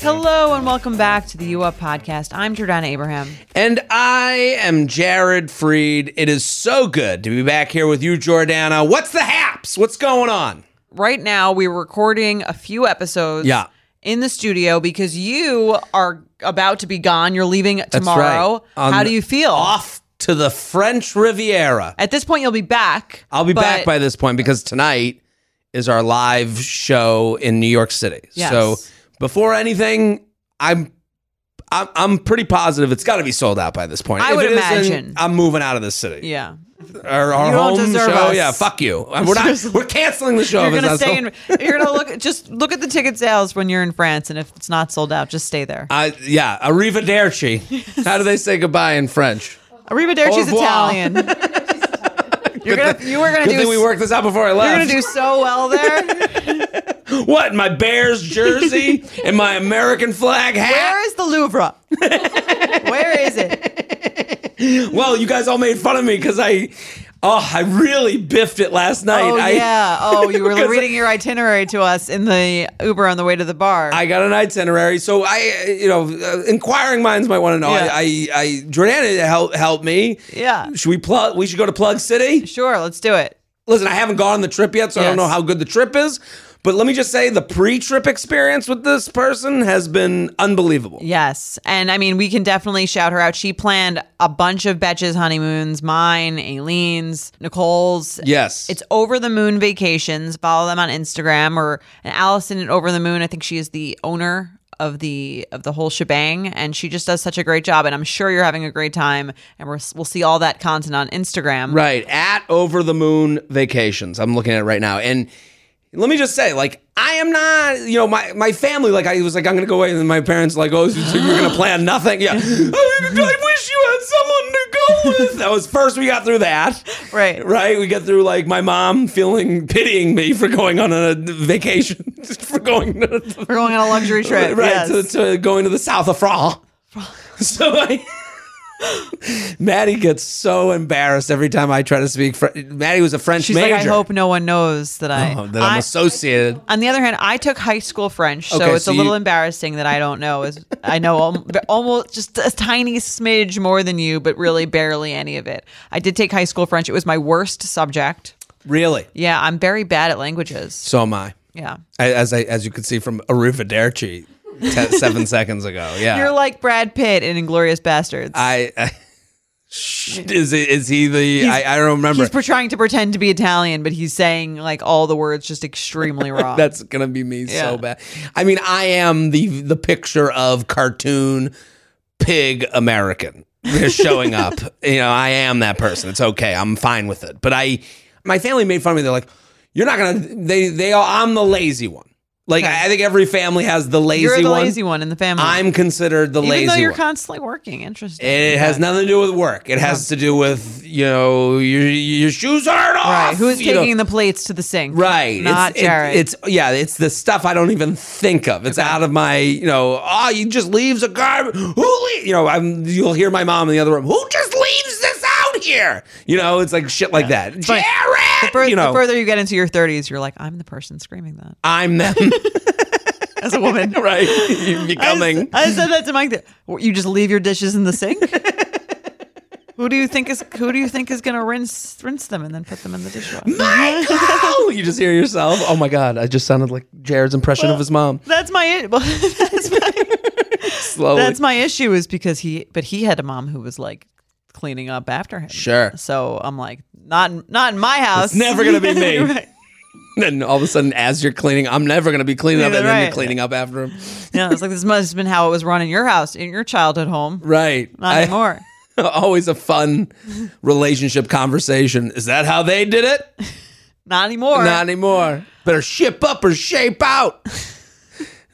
Hello and welcome back to the U Up podcast. I'm Jordana Abraham. And I am Jared Freid. It is so good to be back here with you, Jordana. What's the haps? What's going on? Right now, we're recording a few episodes Yeah. in the studio because you are about to be gone. You're leaving right. tomorrow. On How do you feel? Off to the French Riviera. At this point, you'll be back. I'll be back by this point because tonight is our live show in New York City. Yes. So before anything, I'm I'm, I'm pretty positive it's got to be sold out by this point. I If would imagine. I'm moving out of this city. Yeah. Our, our home deserve show, us. yeah, fuck you. We're not. We're canceling the show. You're gonna stay in. You're gonna look. Just look at the ticket sales when you're in France, and if it's not sold out, just stay there. Uh, yeah, arrivederci. How do they say goodbye in French? Arrivederci's Au revoir. Italian. you're gonna. You were gonna Good do. thing we worked this out before I left. You're gonna do so well there. what? My Bears jersey and my American flag hat. Where is the Louvre? Where is it? well, you guys all made fun of me because I, oh, I really biffed it last night. Oh I, yeah. Oh, you were reading your itinerary to us in the Uber on the way to the bar. I got an itinerary, so I, you know, uh, inquiring minds might want to know. Yeah. I, I, I, Jordana help help me. yeah. Should we plug? We should go to Plug City. Sure. Let's do it. Listen, I haven't gone on the trip yet, so I don't know how good the trip is. But let me just say, the pre-trip experience with this person has been unbelievable. Yes. And I mean, we can definitely shout her out. She planned a bunch of Betches honeymoons, mine, Aleen's, Nicole's. Yes, It's Over the Moon Vacations. Follow them on Instagram or Allison at Over the Moon. I think she is the owner of the of the whole shebang and she just does such a great job and I'm sure you're having a great time and we're, we'll see all that content on Instagram. Right. At Over the Moon Vacations. I'm looking at it right now. And let me just say, like, I am not, you know, my, my family, like, I was like, I'm going to go away. And then my parents, like, oh, so you're going to plan nothing? Yeah. I, I wish you had someone to go with. That was first we got through that. Right. Right. We get through, like, my mom feeling, pitying me for going on a vacation, for going to, We're going on a luxury trip. right, yes. to, to going to the south of France. So I. Maddie gets so embarrassed every time I try to speak. Fr- Maddie was a French She's major. like, I hope no one knows that I. Oh, that I'm I- associated. on the other hand, I took high school French, so Okay, it's so a little you- embarrassing that I don't know. Is I know al- almost just a tiny smidge more than you, but really barely any of it. I did take high school French. It was my worst subject. Really? Yeah, I'm very bad at languages. So am I. Yeah. I- As I as you can see from Arrivederci te- seven seconds ago. Yeah. You're like Brad Pitt in Inglourious Basterds. I, I is it, is he the I, I don't remember. He's trying to pretend to be Italian, but he's saying like all the words just extremely wrong. That's gonna be me Yeah. so bad. I mean, I am the the picture of cartoon pig American showing up. you know, I am that person. It's okay. I'm fine with it. But I, my family made fun of me. They're like, "You're not gonna." They they all. I'm the lazy one. Like Okay. I think every family has the lazy one. You're the one. lazy one in the family. I'm considered the Even lazy Even though you're one. constantly working. Interesting. it has nothing to do with work. It has to do with you know your your shoes aren't off. Right. Who is you know. taking the plates to the sink? Right. Not it's, it- it's yeah, it's the stuff I don't even think of. It's out of my, you know, ah, oh, you just leaves a garbage. Who? You know, I'm you'll hear my mom in the other room. Who just leaves this out You know, it's like shit like that. Jared, the, fur- you know, the further you get into your 30s, you're like, I'm the person screaming that I'm them. as a woman. right. You're becoming I, said that to Mike. You just leave your dishes in the sink. who do you think is Who do you think is going to rinse rinse them and then put them in the dishwasher? Michael. you just hear yourself. Oh my god, I just sounded like Jared's impression of his mom. That's my well, that's my Slowly. that's my issue is because he but he had a mom who was like cleaning up after him. Sure. So I'm like, not in- not in my house. It's never gonna be me. Right. then all of a sudden, as you're cleaning, I'm never to be cleaning up, Yeah, and then you're cleaning up after him. Yeah, it's like this must have been how it was run in your house in your childhood home. Right. Not I- anymore. always a fun relationship conversation. Is that how they did it? Not anymore. Not anymore. Better ship up or shape out.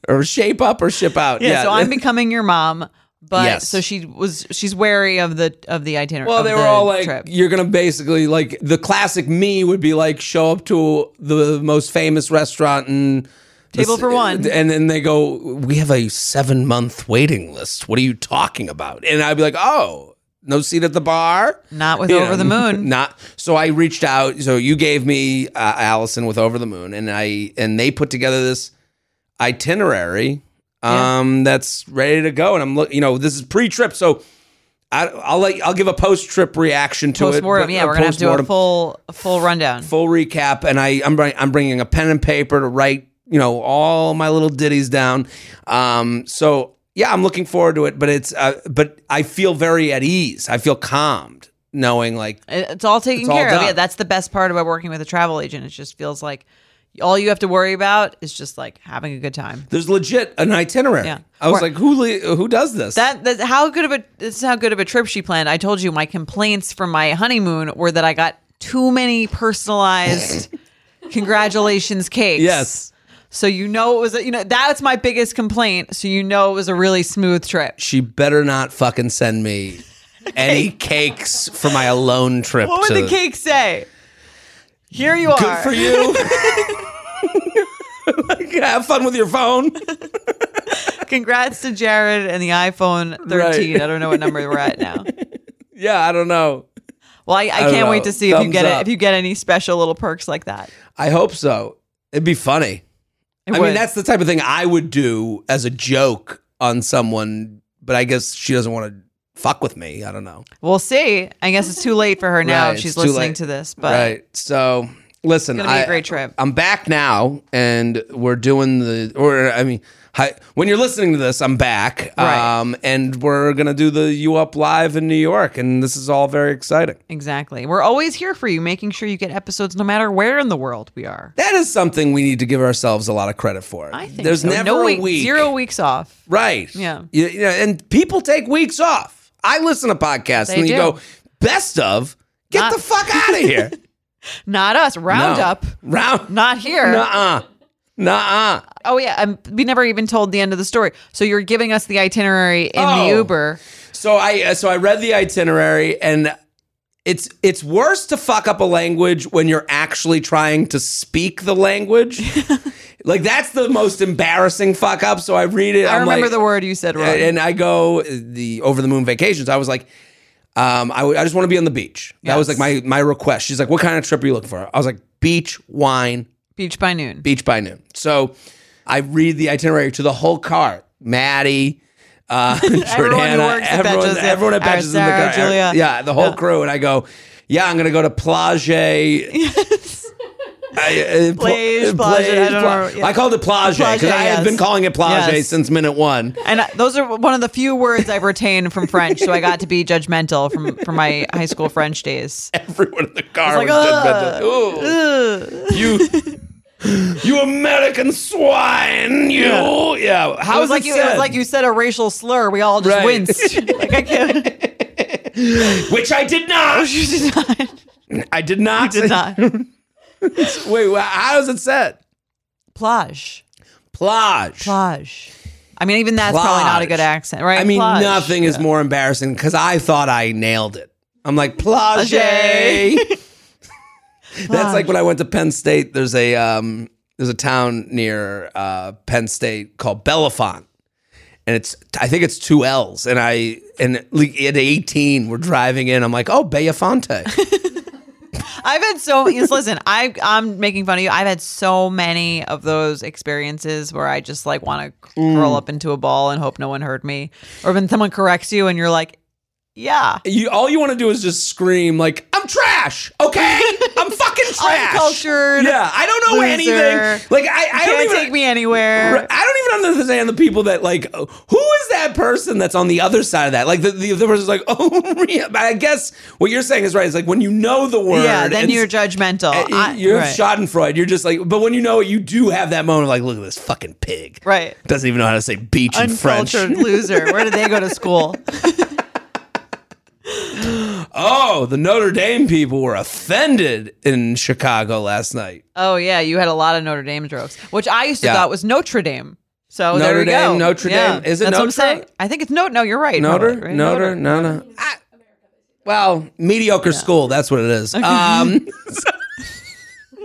or shape up or ship out. yeah, so I'm becoming your mom. But Yes. so she was she's wary of the of the itinerary. Well, they were the all like, trip. you're going to basically, like, the classic me would be like, show up to the most famous restaurant and. Table for one. And then they go, we have a seven month waiting list. What are you talking about? And I'd be like, oh, no seat at the bar? Not with You Over know, the Moon. Not. So I reached out. So you gave me uh, Allison with Over the Moon, and I and they put together this itinerary um that's ready to go and i'm look you know this is pre-trip so I, I'll let I'll give a post-trip reaction to Postmortem. it. Yeah, a we're gonna have to do a full a full rundown. full recap, and I I'm bring, I'm bringing a pen and paper to write you know all my little ditties down. Um, so yeah, I'm looking forward to it, but it's uh, but I feel very at ease. I feel calmed knowing like It's all taken It's all care of. Yeah, that's the best part about working with a travel agent. It just feels like all you have to worry about is just like having a good time. there's legit an itinerary. Yeah. I was Or- like, who who does this? That, that how good of a this is how good of a trip she planned. I told you my complaints from my honeymoon were that I got too many personalized congratulations cakes. yes. So you know it was a, you know that's my biggest complaint. So you know it was a really smooth trip. She better not fucking send me any cakes for my alone trip. What would to the cake say? Here you are. Good for you. Like, Have fun with your phone. Congrats to Jared and the iPhone 13. Right. I don't know what number we're at now. Yeah, I don't know. Well, I, I, don't can't know. wait to see if you Thumbs get it, if you get any special little perks like that. I hope so. It'd be funny. It I mean, that's the type of thing I would do as a joke on someone, but I guess she doesn't want to fuck with me. I don't know. We'll see. I guess it's too late for her now Right, if she's listening to this. But right. So listen, It's gonna be a I- great trip. I'm back now, and we're doing the. Or I mean, hi, when you're listening to this, I'm back, Right. um, and we're gonna do the U Up live in New York, and this is all very exciting. exactly. We're always here for you, making sure you get episodes no matter where in the world we are. That is something we need to give ourselves a lot of credit for. I think there's so. never no a week, week zero weeks off. Right. Yeah. You, you know, and people take weeks off. I listen to podcasts They and you go, best of, get Not- the fuck out of here. Not us. Roundup. Round. Not here. Nuh-uh. Nuh-uh. Oh yeah, um, we never even told the end of the story. So you're giving us the itinerary in Oh. the Uber. So I uh, so I read the itinerary and it's it's worse to fuck up a language when you're actually trying to speak the language. like that's the most embarrassing fuck up. So I read it. I I'm remember like- the word you said wrong. and I go the over the moon vacations. I was like, um, I, w- I just want to be on the beach. That was like my my request. She's like, what kind of trip are you looking for? I was like, beach, wine, Beach by noon. beach by noon. So I read the itinerary to the whole car. Maddie. Uh, Jordana, works at everyone, Betches, everyone at our Betches in the Sarah, car. Julia. Yeah, the whole crew. And I go, yeah, I'm going to go to Plage. I, uh, pl- Plage, uh, Plage, I don't Pla- know, yeah. I called it Plage because I yes. been calling it Plage Yes. since minute one. And I, those are one of the few words I've retained from French, so I got to be judgmental from from my high school French days. Everyone in the car like, was judgmental. Ooh. You, you American swine! You, yeah. It How was like you, it was like you said a racial slur. We all just Right. winced. like I can't. Which I did not. You did not. I did not. Did not. Wait, wha- how does it said? Plage. Plage. Plage. I mean, even that's probably not a good accent, right? I mean, Plage. nothing is more embarrassing because I thought I nailed it. I'm like plage. Plage. That's like when I went to Penn State. There's a um, there's a town near uh, Penn State called Bellefonte, and it's I think it's two L's. And I and at 18, we're driving in. I'm like, oh, Bellefonte. I've had so listen, I I'm making fun of you. I've had so many of those experiences where I just like want to curl mm. up into a ball and hope no one heard me. Or when someone corrects you and you're like, yeah. you all you want to do is just scream like, I'm trash. Okay, I'm fucking trash. Uncultured Yeah, I don't know loser. anything. Like I, I don't Can't even take me anywhere. I don't even understand the people that like who is that person that's on the other side of that? Like the the, the person's like, oh, yeah. But I guess what you're saying is right. It's like when you know the word, Yeah, then you're judgmental. I- you're right. Schadenfreude. You're just like, but when you know it, you do have that moment. Of like, look at this fucking pig. Right. Doesn't even know how to say beach in French. Uncultured loser. Where did they go to school? oh, the Notre Dame people were offended in Chicago last night. Oh yeah, you had a lot of Notre Dame jokes, which I used to Yeah. thought was Notre Dame. So Notre there you Dame, go. Notre Yeah, Dame. Is it That's what I'm saying. I think it's no. No, you're right. Notre, Probably, right? Notre, no, no. I- well, mediocre school. That's what it is. Um,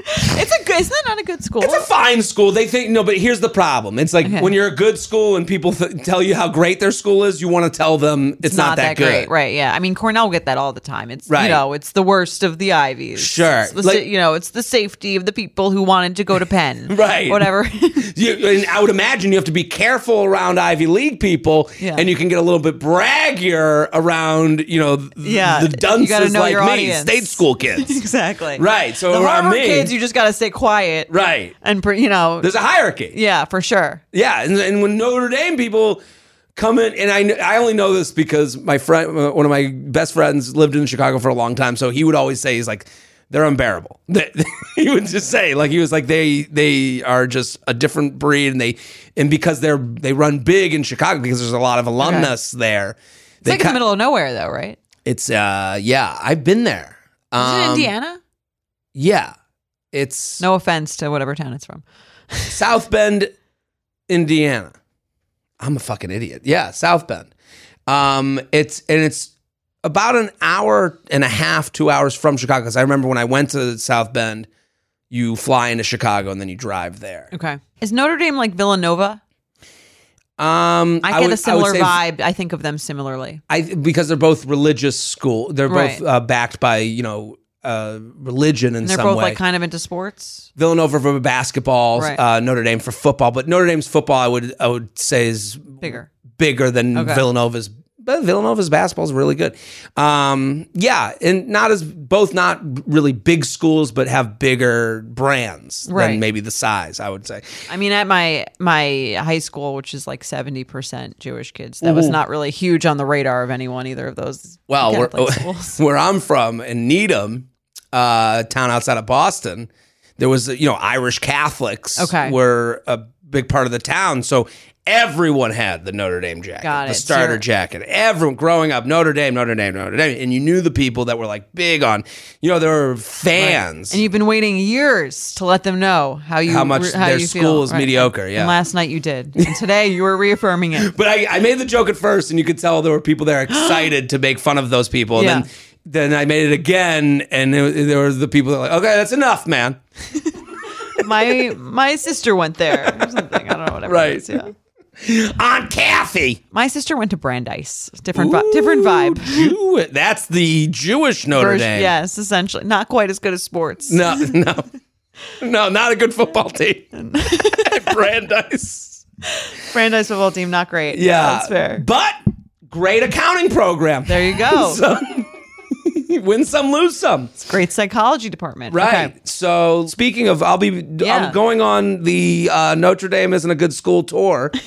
It's a good. Isn't that not a good school? it's a fine school. They think no, but here's the problem. It's like Okay. when you're a good school and people th- tell you how great their school is, you want to tell them it's, not, that, good. great, right? Yeah, I mean Cornell get that all the time. It's Right. you know it's the worst of the Ivies. Sure. It's the Like- you know it's the safety of the people who wanted to go to Penn. Right. Whatever. You, and I would imagine you have to be careful around Ivy League people, Yeah. and you can get a little bit braggier around, you know, th- Yeah, the you dunces gotta know like your me, audience. state school kids. exactly. Right, so the around Harvard me- kids, you just got to stay quiet. right. And you know. There's a hierarchy. Yeah, for sure. Yeah, and, and when Notre Dame people come in, and I I only know this because my friend, one of my best friends, lived in Chicago for a long time, so he would always say he's like. They're unbearable. he would just say, like he was like they they are just a different breed, and they and because they're they run big in Chicago because there's a lot of alumnus there. It's like in the middle of nowhere, though, right? It's uh yeah, I've been there. Is it Um, Indiana? Yeah, it's No offense to whatever town it's from. South Bend, Indiana. I'm a fucking idiot. Yeah, South Bend. Um, it's and it's about an hour and a half, two hours from Chicago. Because I remember when I went to South Bend, you fly into Chicago and then you drive there. Okay. Is Notre Dame like Villanova? Um, I get would- a similar say- vibe. I think of them similarly. I because they're both religious school. They're Right. both uh, backed by you know uh, religion in And they're some both way. like kind of into sports. Villanova for basketball, Right. uh, Notre Dame for football. But Notre Dame's football, I would I would say is Bigger. bigger than Okay. Villanova's. But Villanova's basketball is really good. Um, yeah, and not as both not really big schools, but have bigger brands Right. than maybe the size. I would say. I mean, at my my high school, which is like seventy percent Jewish kids, that was not really huge on the radar of anyone either of those. Well, where, Catholic schools. where I'm from in Needham, uh, town outside of Boston, there was you know Irish Catholics Okay. were a big part of the town, so everyone had the Notre Dame jacket, Got the starter Sure. jacket. Everyone growing up, Notre Dame, Notre Dame, Notre Dame, and you knew the people that were like big on, you know, there were fans. And you've been waiting years to let them know how you How much how their school feel. is mediocre, yeah. And last night you did, and today you were reaffirming it. but I, I made the joke at first, and you could tell there were people there excited to make fun of those people. And Yeah. then, then I made it again, and it, there were the people that were like, okay, that's enough, man. My my sister went there or something. I don't know whatever. Right. It is, yeah. Aunt Kathy. My sister went to Brandeis. Different vi- different vibe. Jew- that's the Jewish Notre Version- Dame. Yes, essentially. Not quite as good as sports. No, no, no, not a good football team. Brandeis. Brandeis football team, not great. Yeah, That's fair. But great accounting program. There you go. So, win some, lose some. Great psychology department. Right. Okay. So speaking of, I'll be Yeah. I'm going on the uh, Notre Dame isn't a good school tour.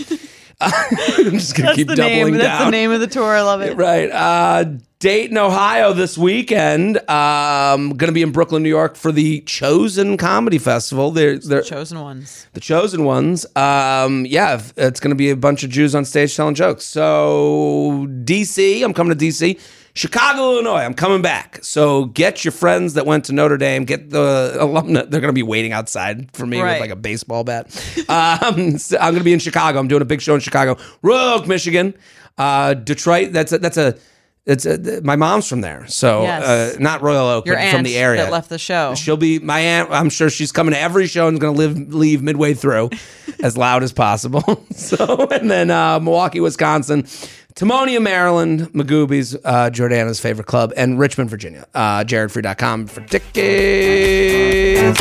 I'm just gonna That's keep the doubling name. down. That's the name of the tour. I love it. Right. Uh, Dayton, Ohio this weekend. Um, going to be in Brooklyn, New York for the Chosen Comedy Festival. They're, they're Chosen ones. the chosen ones. Um, yeah, it's going to be a bunch of Jews on stage telling jokes. So DC, I'm coming to DC. Chicago, Illinois, I'm coming back. So get your friends that went to Notre Dame. Get the alumni. They're going to be waiting outside for me Right. with like a baseball bat. um, so I'm going to be in Chicago. I'm doing a big show in Chicago, Royal Oak, Michigan, uh, Detroit. That's a, that's a. It's my mom's from there, so Yes. uh, not Royal Oak, Your but from the area that left the show. She'll be my aunt. I'm sure she's coming to every show and going to live leave midway through, as loud as possible. so and then uh, Milwaukee, Wisconsin, Timonium, Maryland, Magooby's, uh, Jordana's favorite club, and Richmond, Virginia. Uh, JaredFreid.com for tickets.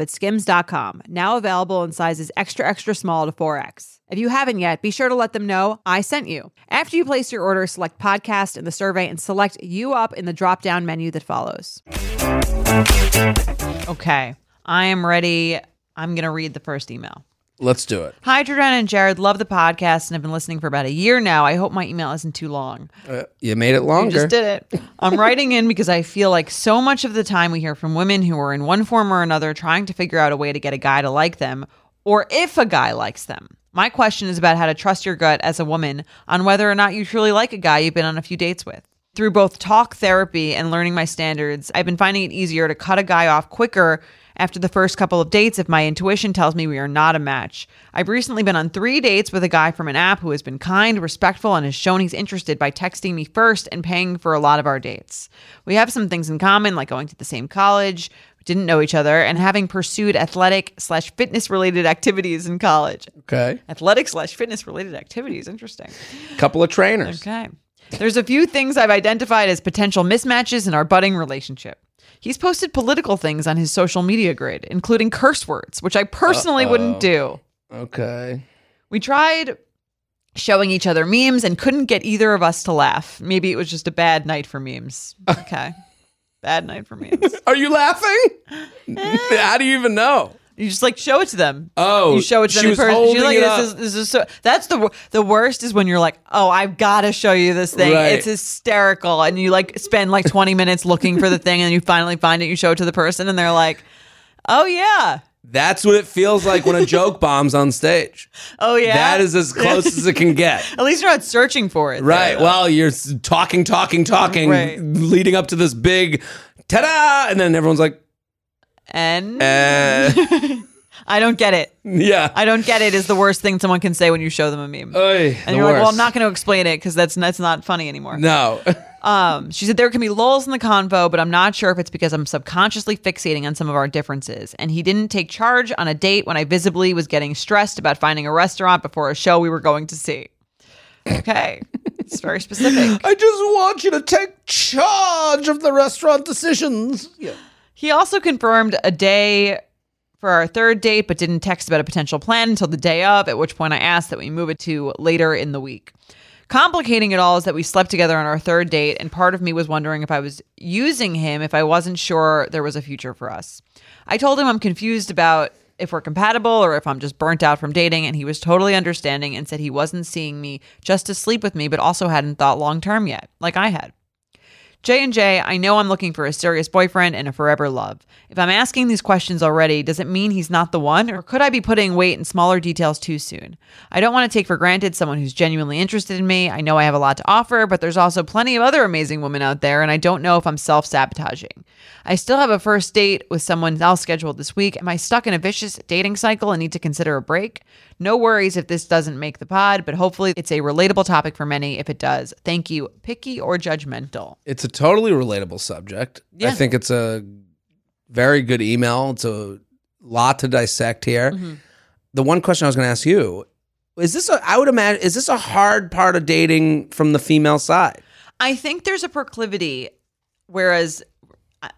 at skims.com, now available in sizes extra, extra small to 4X. If you haven't yet, be sure to let them know I sent you. After you place your order, select podcast in the survey and select U Up in the drop down menu that follows. Okay. I am ready. I'm going to read the first email. Let's do it. Hi, Jordan and Jared. Love the podcast and have been listening for about a year now. I hope my email isn't too long. Uh, you made it You longer. just did it. I'm writing in because I feel like so much of the time we hear from women who are in one form or another trying to figure out a way to get a guy to like them, or if a guy likes them. My question is about how to trust your gut as a woman on whether or not you truly like a guy you've been on a few dates with. Through both talk therapy and learning my standards, I've been finding it easier to cut a guy off quicker after the first couple of dates if my intuition tells me we are not a match. I've recently been on three dates with a guy from an app who has been kind, respectful, and has shown he's interested by texting me first and paying for a lot of our dates. We have some things in common, like going to the same college, didn't know each other, and having pursued athletic slash fitness related activities in college. okay. Athletic slash fitness related activities, interesting. Couple of trainers. Okay. There's a few things I've identified as potential mismatches in our budding relationship. He's posted political things on his social media grid, including curse words, which I personally wouldn't do. Okay. We tried showing each other memes and couldn't get either of us to laugh. Maybe it was just a bad night for memes. Okay. bad night for memes. Are you laughing? How do you even know? You just like show it to them. Oh, you show it to them in person. She's like, it this is, this is so. That's the the worst is when you're like, oh, I've got to show you this thing. Right. It's hysterical, and you like spend like 20 minutes looking for the thing, and you finally find it. You show it to the person, and they're like, oh yeah, That's what it feels like when a joke bombs on stage. oh yeah. That is as close as it can get. At least you're not searching for it. Right. though. Well, you're talking, talking, talking, Right. leading up to this big ta-da, and then everyone's like, and uh, I don't get it. yeah. I don't get it. Is the worst thing someone can say when you show them a meme. Oy, and you're like, well. I'm not going to explain it because that's that's not funny anymore. No. Um, she said there can be lulls in the convo, but I'm not sure if it's because I'm subconsciously fixating on some of our differences. And he didn't take charge on a date when I visibly was getting stressed about finding a restaurant before a show we were going to see. Okay, it's very specific. I just want you to take charge of the restaurant decisions. Yeah. He also confirmed a day for our third date, but didn't text about a potential plan until the day of, at which point I asked that we move it to later in the week. Complicating it all is that we slept together on our third date, and part of me was wondering if I was using him if I wasn't sure there was a future for us. I told him I'm confused about if we're compatible or if I'm just burnt out from dating, and he was totally understanding and said he wasn't seeing me just to sleep with me, but also hadn't thought long term yet, like I had. J and J, I know I'm looking for a serious boyfriend and a forever love. If I'm asking these questions already, does it mean he's not the one, or could I be putting weight in smaller details too soon? I don't want to take for granted someone who's genuinely interested in me. I know I have a lot to offer, but there's also plenty of other amazing women out there, and I don't know if I'm self sabotaging. I still have a first date with someone else scheduled this week. Am I stuck in a vicious dating cycle and need to consider a break? No worries if this doesn't make the pod, but hopefully it's a relatable topic for many if it does. Thank you. Picky or judgmental? It's a totally relatable subject. Yeah. I think it's a very good email. It's a lot to dissect here. Mm-hmm. The one question I was going to ask you is this a, I would imagine, is this a hard part of dating from the female side? I think there's a proclivity, whereas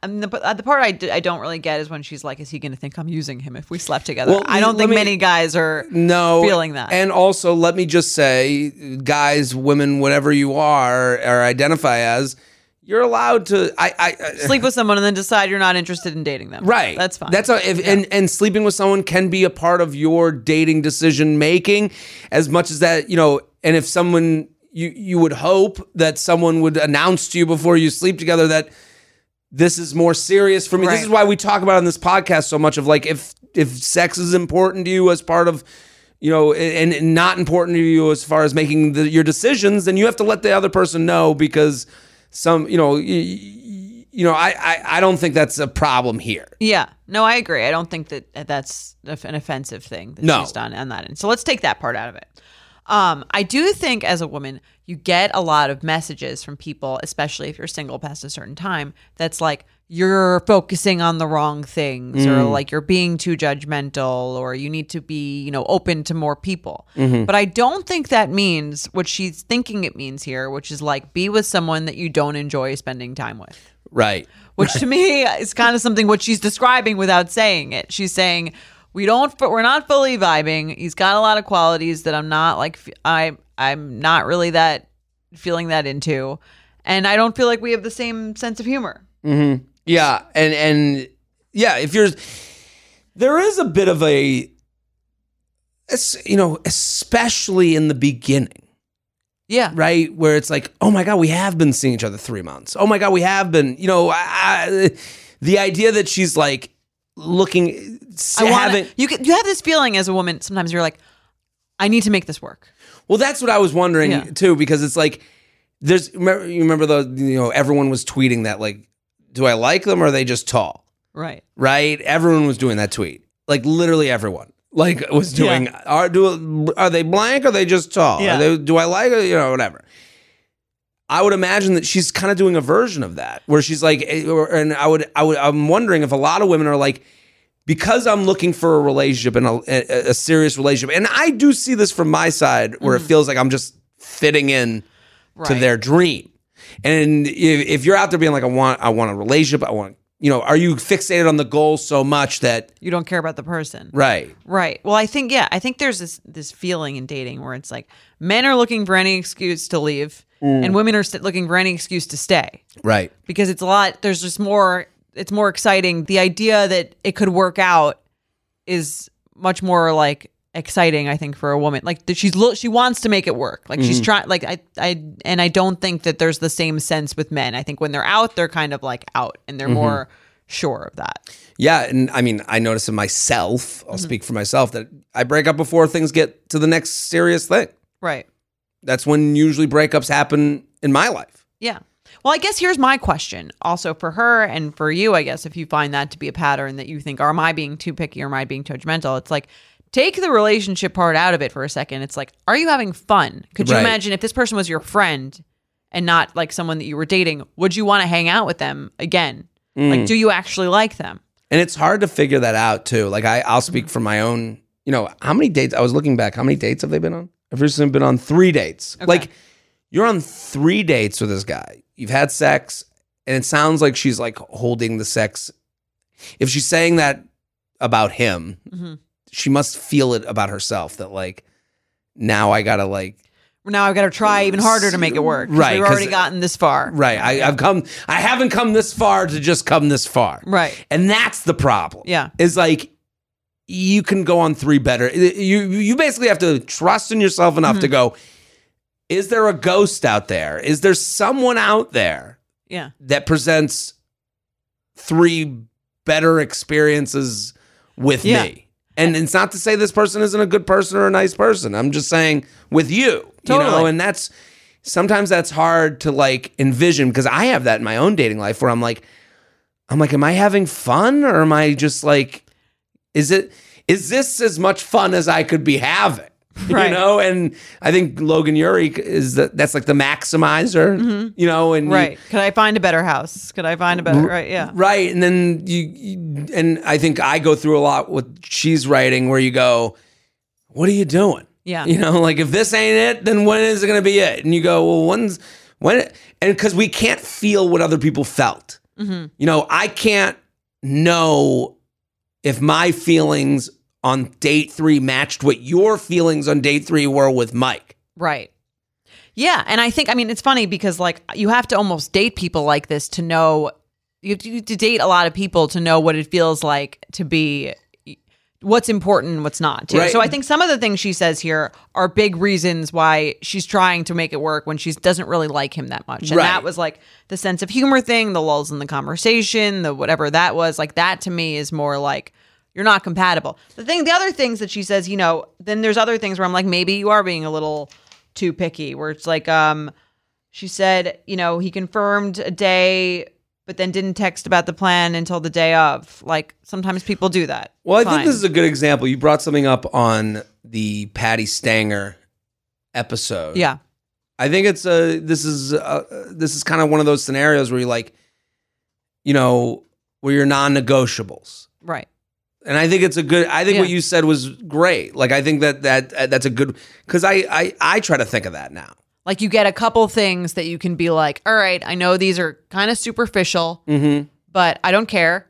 I mean, the, uh, the part I, d- I don't really get is when she's like, "Is he going to think I'm using him if we slept together?" Well, I don't think me- many guys are No. feeling that. And also, let me just say, guys, women, whatever you are or identify as, you're allowed to. I, I sleep with someone and then decide you're not interested in dating them. Right. That's fine. That's a, if, and and sleeping with someone can be a part of your dating decision making as much as that, you know, and if someone you you would hope that someone would announce to you before you sleep together that this is more serious for me. This is why we talk about on this podcast so much of like if if sex is important to you as part of you know, and, and not important to you as far as making the, your decisions, then you have to let the other person know because some, you know, y- y- you know, I, I I don't think that's a problem here. Yeah. No, I agree. I don't think that that's an offensive thing that No. she's done on that end. So let's take that part out of it. Um, I do think as a woman, you get a lot of messages from people, especially if you're single past a certain time, that's like you're focusing on the wrong things or mm. like you're being too judgmental or you need to be, you know, open to more people. Mm-hmm. But I don't think that means what she's thinking it means here, which is like be with someone that you don't enjoy spending time with Right. which to me is kind of something what she's describing without saying it. She's saying we don't, we're not fully vibing. He's got a lot of qualities that I'm not like, I, I'm not really that feeling that into, and I don't feel like we have the same sense of humor. Mm-hmm. Yeah, and and yeah, if you're there is a bit of a you know, especially in the beginning, Yeah, right? Where it's like, "Oh my god, we have been seeing each other 3 months. Oh my god, we have been, you know, I, I- the idea that she's like looking I want you. Can, you have this feeling as a woman. Sometimes you're like, I need to make this work. Well, that's what I was wondering Yeah. too, because it's like there's remember, you remember the you know everyone was tweeting that like, do I like them or are they just tall? Right. Right? Everyone was doing that tweet, like literally everyone, like was doing. Are do are they blank? Or are they just tall? Yeah. They, do I like? You know, whatever. I would imagine that she's kind of doing a version of that, where she's like, eh, and I would, I would, I'm wondering if a lot of women are like, because I'm looking for a relationship and a, a, a serious relationship, and I do see this from my side, where it feels like I'm just fitting in to Mm-hmm. Their dream. And if, if you're out there being like, I want, I want a relationship, I want, you know, are you fixated on the goal so much that, You don't care about the person. right? Right. Well, I think yeah, I think there's this this feeling in dating where it's like men are looking for any excuse to leave, and women are st- looking for any excuse to stay Right. because it's a lot. There's just more. It's more exciting. The idea that it could work out is much more like exciting. I think for a woman, like that she's lo- she wants to make it work. Like she's trying. Like I I and I don't think that there's the same sense with men. I think when they're out, they're kind of like out, and they're more sure of that. Yeah, and I mean, I notice in myself, Mm-hmm. I'll speak for myself, that I break up before things get to the next serious thing. Right. That's when usually breakups happen in my life. Yeah. Well, I guess here's my question also for her and for you, I guess, if you find that to be a pattern that you think, are am I being too picky or am I being too judgmental? It's like, take the relationship part out of it for a second. It's like, are you having fun? Could you Right. imagine if this person was your friend and not like someone that you were dating, would you want to hang out with them again? Like, mm. do you actually like them? And it's hard to figure that out too. Like I, I'll speak from my own, you know, how many dates I was looking back, how many dates have they been on? I've recently been on three dates. Like you're on three dates with this guy. You've had sex, and it sounds like she's like holding the sex. If she's saying that about him, Mhm. she must feel it about herself that like now I gotta like Now I've got to try even harder to make it work. Right, We've already gotten this far. Right. I, I've come. I haven't come this far to just come this far. Right. And that's the problem. Yeah. Is like you can go on three better. You you basically have to trust in yourself enough Mm-hmm. to go. Is there a ghost out there? Is there someone out there Yeah. that presents three better experiences with Yeah. me? And it's not to say this person isn't a good person or a nice person. I'm just saying with you, you know, Totally. and that's sometimes that's hard to like envision because I have that in my own dating life where I'm like, I'm like, am I having fun or am I just like, is it, is this as much fun as I could be having? Right. You know, and I think Logan Ury is the, that's like the maximizer, you know, and you- Right. Could I find a better house? Could I find a better, right? Yeah. Right. And then you, you, and I think I go through a lot with she's writing where you go, what are you doing? Yeah. You know, like if this ain't it, then when is it going to be it? And you go, well, when's, when, and because we can't feel what other people felt. Mm-hmm. You know, I can't know if my feelings on date three matched what your feelings on date three were with Mike. Right. Yeah, and I think I mean it's funny because like you have to almost date people like this to know you have to, to date a lot of people to know what it feels like to be what's important and what's not. Too. Right. So I think some of the things she says here are big reasons why she's trying to make it work when she doesn't really like him that much. And Right. that was like the sense of humor thing, the lulls in the conversation, the whatever that was. Like that to me is more like you're not compatible. The thing, the other things that she says, you know, then there's other things where I'm like, maybe you are being a little too picky. Where it's like, um, she said, you know, he confirmed a day but then didn't text about the plan until the day of. Like sometimes people do that. Well, I think this is a good example. You brought something up on the Patti Stanger episode. yeah, I think it's a this is uh this is kind of one of those scenarios where you're like, you know, where you're non-negotiables. right. And I think it's a good. I think what you said was great. Like I think that that uh, that's a good because I, I I try to think of that now. Like you get a couple things that you can be like, all right, I know these are kind of superficial, Mm-hmm. but I don't care.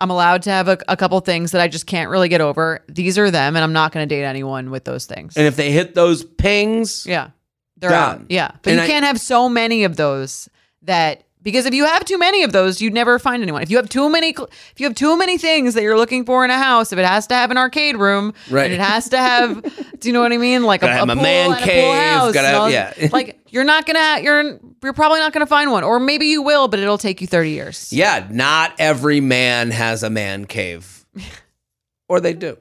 I'm allowed to have a, a couple things that I just can't really get over. These are them, and I'm not going to date anyone with those things. And if they hit those pings, yeah, they're Done. out. Yeah, but And you I- can't have so many of those that because if you have too many of those, you'd never find anyone. If you have too many, if you have too many things that you're looking for in a house, if it has to have an arcade room, Right. and it has to have, do you know what I mean? Like a, a a man cave, house, gotta have- all- yeah. like you're not gonna, you're you're probably not gonna find one, or maybe you will, but it'll take you 30 years. yeah, not every man has a man cave, or they do.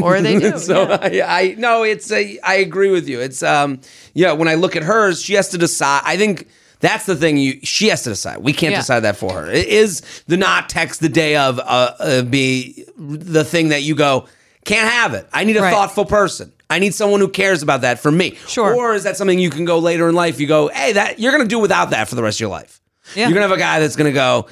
Or they do. so yeah. I, I no, it's a. I agree with you. It's um, yeah. When I look at hers, she has to decide. I think that's the thing. You she has to decide. We can't Yeah. decide that for her. It is the not text the day of uh, uh be the thing that you go can't have it. I need a Right. thoughtful person. I need someone who cares about that for me. Sure. Or is that something you can go later in life? You go, hey, that you're gonna do without that for the rest of your life. Yeah. You're gonna have a guy that's gonna go.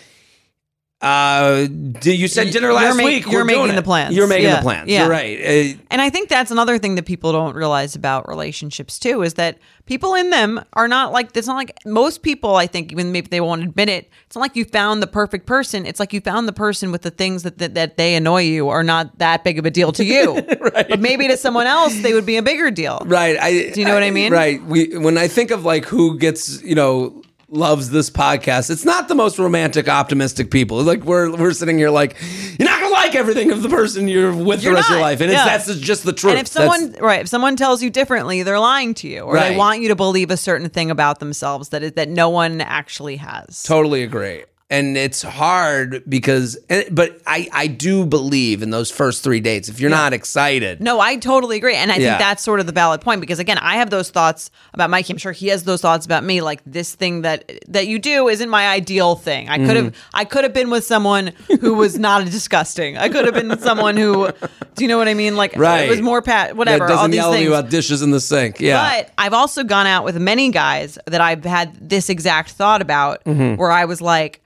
Uh, you said dinner You're last week. you're We're making the plans. You're making Yeah. the plans. Yeah. You're right. Uh, And I think that's another thing that people don't realize about relationships too is that people in them are not like it's not like most people I think even maybe they won't admit it it's not like you found the perfect person it's like you found the person with the things that that, that they annoy you are not that big of a deal to you but maybe to someone else they would be a bigger deal Right. I, Do you know what I mean? Right. We when I think of like who gets you know loves this podcast, it's not the most romantic, optimistic people. Like we're we're sitting here like you're not gonna like everything of the person you're with You're the rest of your life, and Yeah. it's that's just the truth. and if someone right if someone tells you differently they're lying to you or Right. they want you to believe a certain thing about themselves that is, that no one actually has Totally agree. And it's hard because, but I, I do believe in those first three dates. If you're not excited, No, I totally agree. And I Yeah. think that's sort of the valid point because again, I have those thoughts about Mikey. I'm sure he has those thoughts about me. Like this thing that that you do isn't my ideal thing. I could have Mm-hmm. I could have been with someone who was not disgusting. I could have been with someone who do you know what I mean? Like Right. it was more pat whatever, that doesn't these yell things. you about dishes in the sink. Yeah. But I've also gone out with many guys that I've had this exact thought about Mm-hmm. where I was like,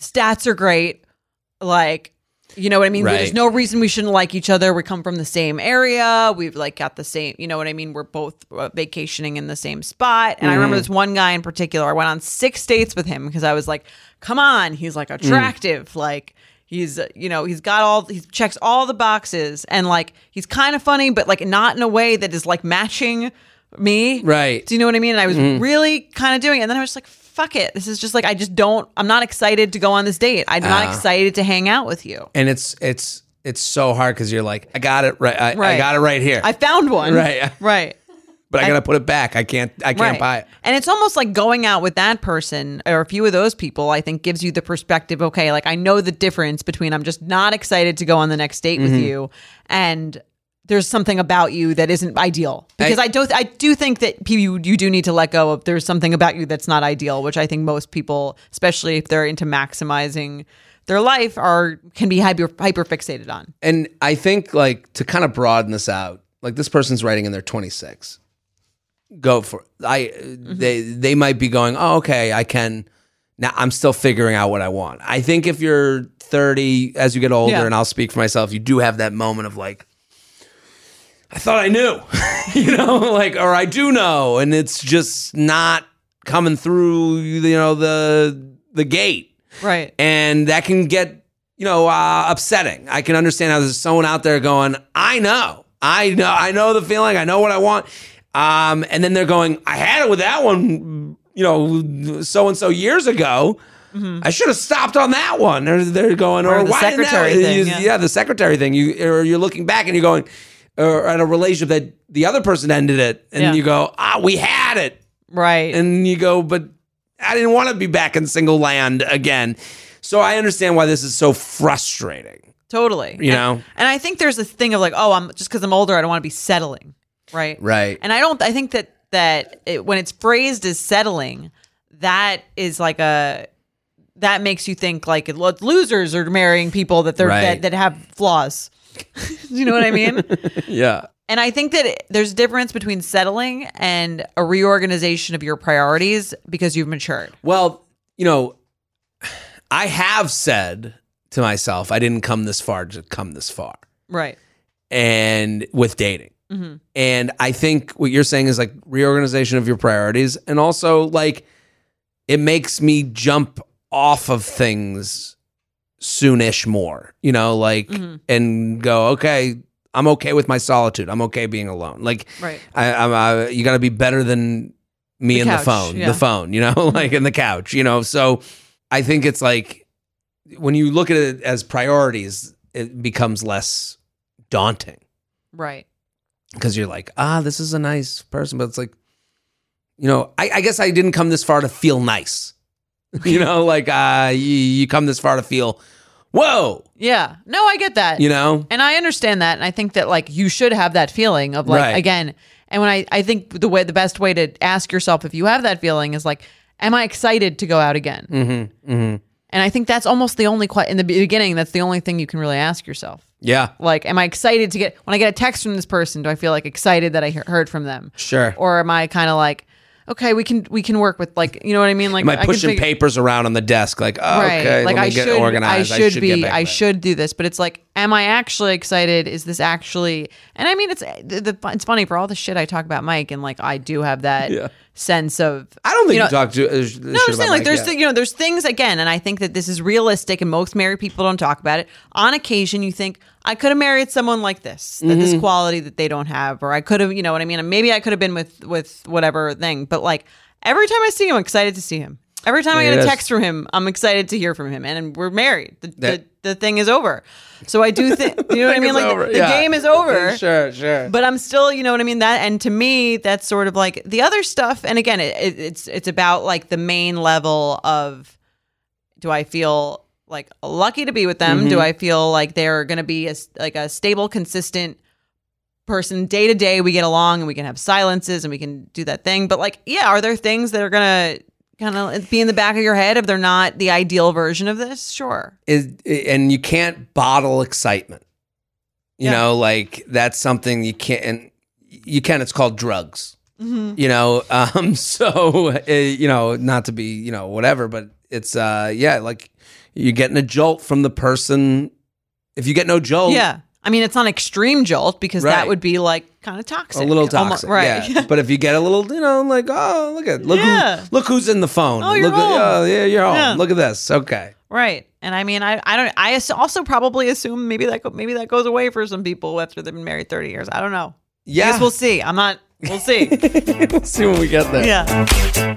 stats are great. Like, you know what I mean? Right. There's no reason we shouldn't like each other. We come from the same area. We've like got the same, you know what I mean? We're both uh, vacationing in the same spot. And I Mm-hmm. remember this one guy in particular, I went on six dates with him because I was like, come on, he's like Mm. attractive. Like, he's, uh, you know, he's got all, he checks all the boxes and like, he's kind of funny, but like not in a way that is like matching me. Right. Mm-hmm. Do you know what I mean? And I was really kind of doing it. And then I was just like, fuck it. This is just like, I just don't, I'm not excited to go on this date. I'm not Ah. excited to hang out with you. and it's it's it's so hard because you're like, I got it right. I, I Right. got it right here. I found one. Right. Right. but I, gotta put it back. I can't. I can't buy it. And it's almost like going out with that person or a few of those people, I think gives you the perspective, okay, like I know the difference between I'm just not excited to go on the next date Mm-hmm. with you and there's something about you that isn't ideal. Because I, don't I do think that you you do need to let go of there's something about you that's not ideal, which I think most people, especially if they're into maximizing their life, are can be hyper hyper fixated on. And I think like to kind of broaden this out, like this person's writing in their 26. Go for I. Mm-hmm. They they might be going. Oh, okay. I can. Now I'm still figuring out what I want. I think if you're 30, as you get older, Yeah. and I'll speak for myself, you do have that moment of like, I thought I knew, you know, like, or I do know, and it's just not coming through, you know, the the gate Right. and that can get you know uh, upsetting. I can understand how there's someone out there going, "I know, I know, I know the feeling, I know what I want," um, and then they're going, "I had it with that one, you know, so and so years ago." I should have stopped on that one. Or they're going, or, Mm-hmm. Or the why didn't that- thing, yeah. yeah, the secretary thing. You or you're looking back and you're going, or at a relationship that the other person ended it, and Yeah. you go, ah, we had it, Right. and you go, but I didn't want to be back in single land again. So I understand why this is so frustrating. Totally. You And- know? And I think there's this thing of like, oh, I'm just because I'm older, I don't want to be settling. Right. Right. And I don't. I think that that it, when it's phrased as settling, that is like a that makes you think like lo- losers are marrying people that they're Right. that, that have flaws. you know what I mean? Yeah. And I think that it- there's a difference between settling and a reorganization of your priorities because you've matured. Well, you know, I have said to myself, I didn't come this far to come this far. Right. And with dating. Mm-hmm. And I think what you're saying is like reorganization of your priorities. And also, like, it makes me jump off of things soonish more, you know, like, Mm-hmm. and go, okay, I'm okay with my solitude. I'm okay being alone. Like, Right. I, I'm, uh, you got to be better than me The and couch, the phone, yeah. the phone, you know, like in the couch, you know. So I think it's like when you look at it as priorities, it becomes less daunting Right. because you're like, ah, this is a nice person, but it's like, you know, I, I guess I didn't come this far to feel nice, you know, like uh, you, you come this far to feel, whoa, Yeah. No, I get that. you know, And I understand that. And I think that like you should have that feeling of like Right. again. And when I, I think the way the best way to ask yourself if you have that feeling is like, am I excited to go out again? mm-hmm, mm-hmm. And I think that's almost the only que- in the beginning. That's the only thing you can really ask yourself. yeah, Like, am I excited to get when I get a text from this person? Do I feel like excited that I he- heard from them? sure. Or am I kind of like, okay, we can we can work with like you know what I mean? Like Am I can pushing figure- papers around on the desk? Like, oh, okay, like let me I should. I should, be, I should do this, but it's like, am I actually excited? Is this actually? And I mean, it's the, the it's funny for all the shit I talk about Mike, and like I do have that Yeah. sense of. I don't think you, know, talk to. Uh, No, I'm saying like Mike there's yet. th- you know there's things again, and I think that this is realistic, and most married people don't talk about it. On occasion, you think I could have married someone like this, that Mm-hmm. this quality that they don't have, or I could have, you know what I mean? And maybe I could have been with with whatever thing, but like every time I see him, I'm excited to see him. Every time I get a text from him, I'm excited to hear from him, and we're married. The, That- the, the thing is over. So I do think you know what I mean. Like over, the, the yeah. game is over. Sure, sure. But I'm still, you know what I mean. That and to me, that's sort of like the other stuff. And again, it, it, it's it's about like the main level of do I feel like lucky to be with them? Mm-hmm. Do I feel like they're going to be a, like a stable, consistent person day to day? We get along and we can have silences and we can do that thing. But like, yeah, are there things that are going to kind of be in the back of your head if they're not the ideal version of this? Sure. is and you can't bottle excitement. You Yeah. know, like that's something you can't. And you can. It's called drugs. Mm-hmm. You know, um. So uh, you know, not to be you know whatever, but it's uh yeah, like you're getting a jolt from the person. If you get no jolt, Yeah. I mean, it's not extreme jolt because Right. that would be like kind of toxic. a little toxic, right. Yeah. but if you get a little, you know, like oh look at look Yeah. who look who's in the phone. Oh, you're look home. At, oh, yeah, you're home. Yeah. Look at this. Okay. Right. And I mean, I, I don't, I also probably assume maybe that, maybe that goes away for some people after they've been married 30 years. I don't know. I Yeah. guess we'll see. I'm not, we'll see. we'll see when we get there. yeah.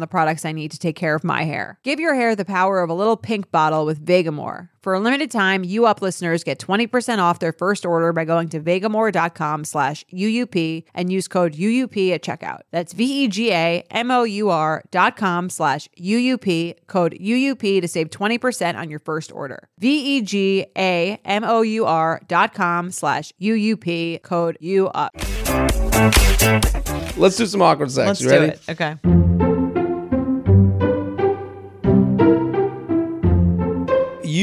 the products I need to take care of my hair. Give your hair the power of a little pink bottle with Vegamour. For a limited time, U Up listeners get 20% off their first order by going to vegamour.com slash UUP and use code UUP at checkout. That's E V-E-G-A-M-O-U-R dot com slash UUP, code UUP to save 20% on your first order. E V-E-G-A-M-O-U-R dot com slash UUP, code UUP. Let's do some awkward sex. Let's you do it. Okay.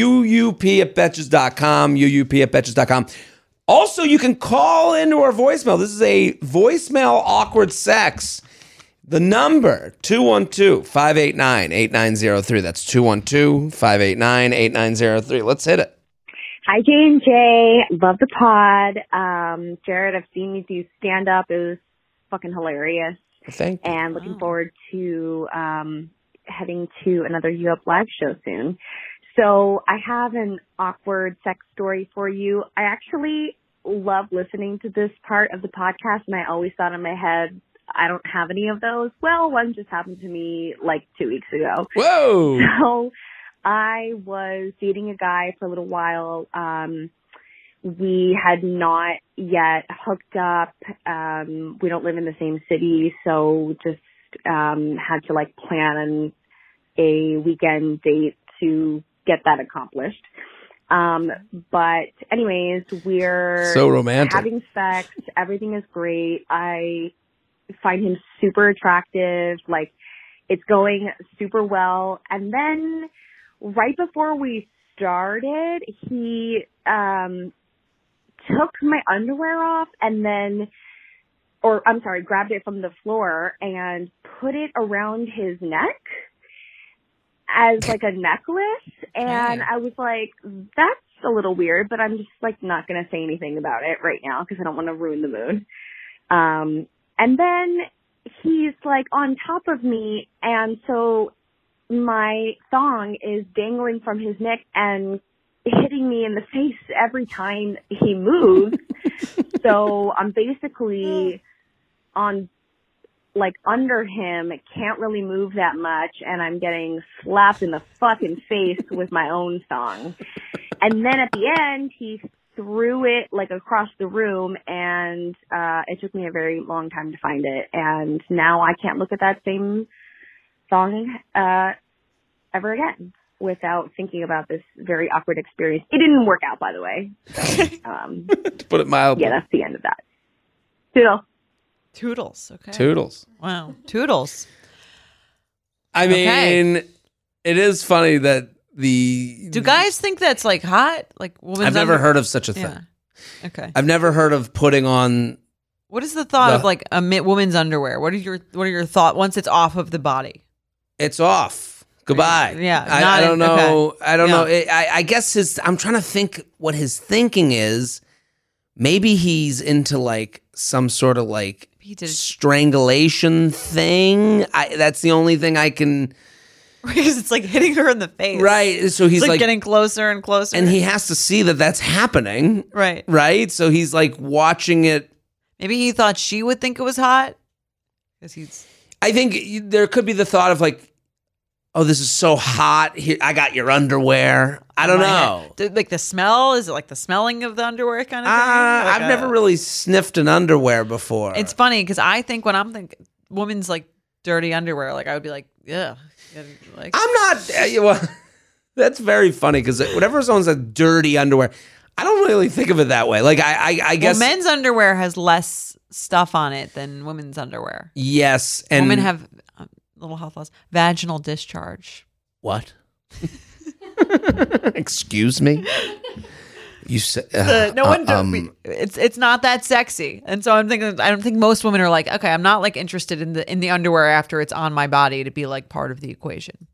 UUP at betches.com, UUP at betches.com. Also, you can call into our voicemail. This is a voicemail awkward sex. The number 212-589-8903. That's 212-589-8903. Let's hit it. Hi, J and J. Love the pod. Um, Jared, I've seen you do stand up. It was fucking hilarious. Thank you. And looking forward to um, heading to another U Up live show soon. So I have an awkward sex story for you. I actually love listening to this part of the podcast, and I always thought in my head, I don't have any of those. Well, one just happened to me like two weeks ago. Whoa. So I was dating a guy for a little while. Um, we had not yet hooked up. Um, we don't live in the same city, so just um, had to like plan a weekend date to get that accomplished. Um, but anyways, we're So romantic. having sex. Everything is great. I find him super attractive. Like it's going super well. And then right before we started, he um took my underwear off and then or I'm sorry, grabbed it from the floor and put it around his neck as like a necklace and. I was like that's a little weird, but I'm just like not going to say anything about it right now because I don't want to ruin the mood. Um and then he's like on top of me and so my thong is dangling from his neck and hitting me in the face every time he moves. so I'm basically on like under him, can't really move that much and I'm getting slapped in the fucking face with my own thong. And then at the end he threw it like across the room and uh it took me a very long time to find it and now I can't look at that same thong uh ever again without thinking about this very awkward experience. It didn't work out by the way. So, um to put it mildly. yeah, that's the end of that. Toodle. Toodles. Okay. Toodles. Wow. Toodles. I Okay. mean, it is funny that the Do guys think that's like hot? Like women's underwear. I've never under- heard of such a thing. Yeah. Okay. I've never heard of putting on What is the thought The- of like a mi- woman's underwear? What are your What are your thought once it's off of the body? it's off. Goodbye. Yeah, I, not I don't in- know. I don't Yeah. know. I, I- I guess his. I'm trying to think what his thinking is. Maybe he's into like some sort of like He did strangulation thing. I, that's the only thing I can. because it's like hitting her in the face. Right. So he's like, like, getting closer and closer. and he has to see that that's happening. right. Right. So he's like watching it. Maybe he thought she would think it was hot because he's I think there could be the thought of like, oh, this is so hot. Here, I got your underwear. I don't know. Did- Like the smell is it like the smelling of the underwear kind Uh, of thing? Like I've a- never really sniffed an underwear before. It's funny because I think when I'm thinking woman's like dirty underwear, like I would be like, yeah, like I'm not. Uh, well, that's very funny because whenever someone says dirty underwear, I don't really think of it that way. Like I, I, I well, guess men's underwear has less stuff on it than women's underwear. yes, and Women have little health laws, vaginal discharge. what? Excuse me. You said Uh, no one. uh, um, it's it's not that sexy, and so I'm thinking. I don't think most women are like, okay, I'm not like interested in the in the underwear after it's on my body to be like part of the equation.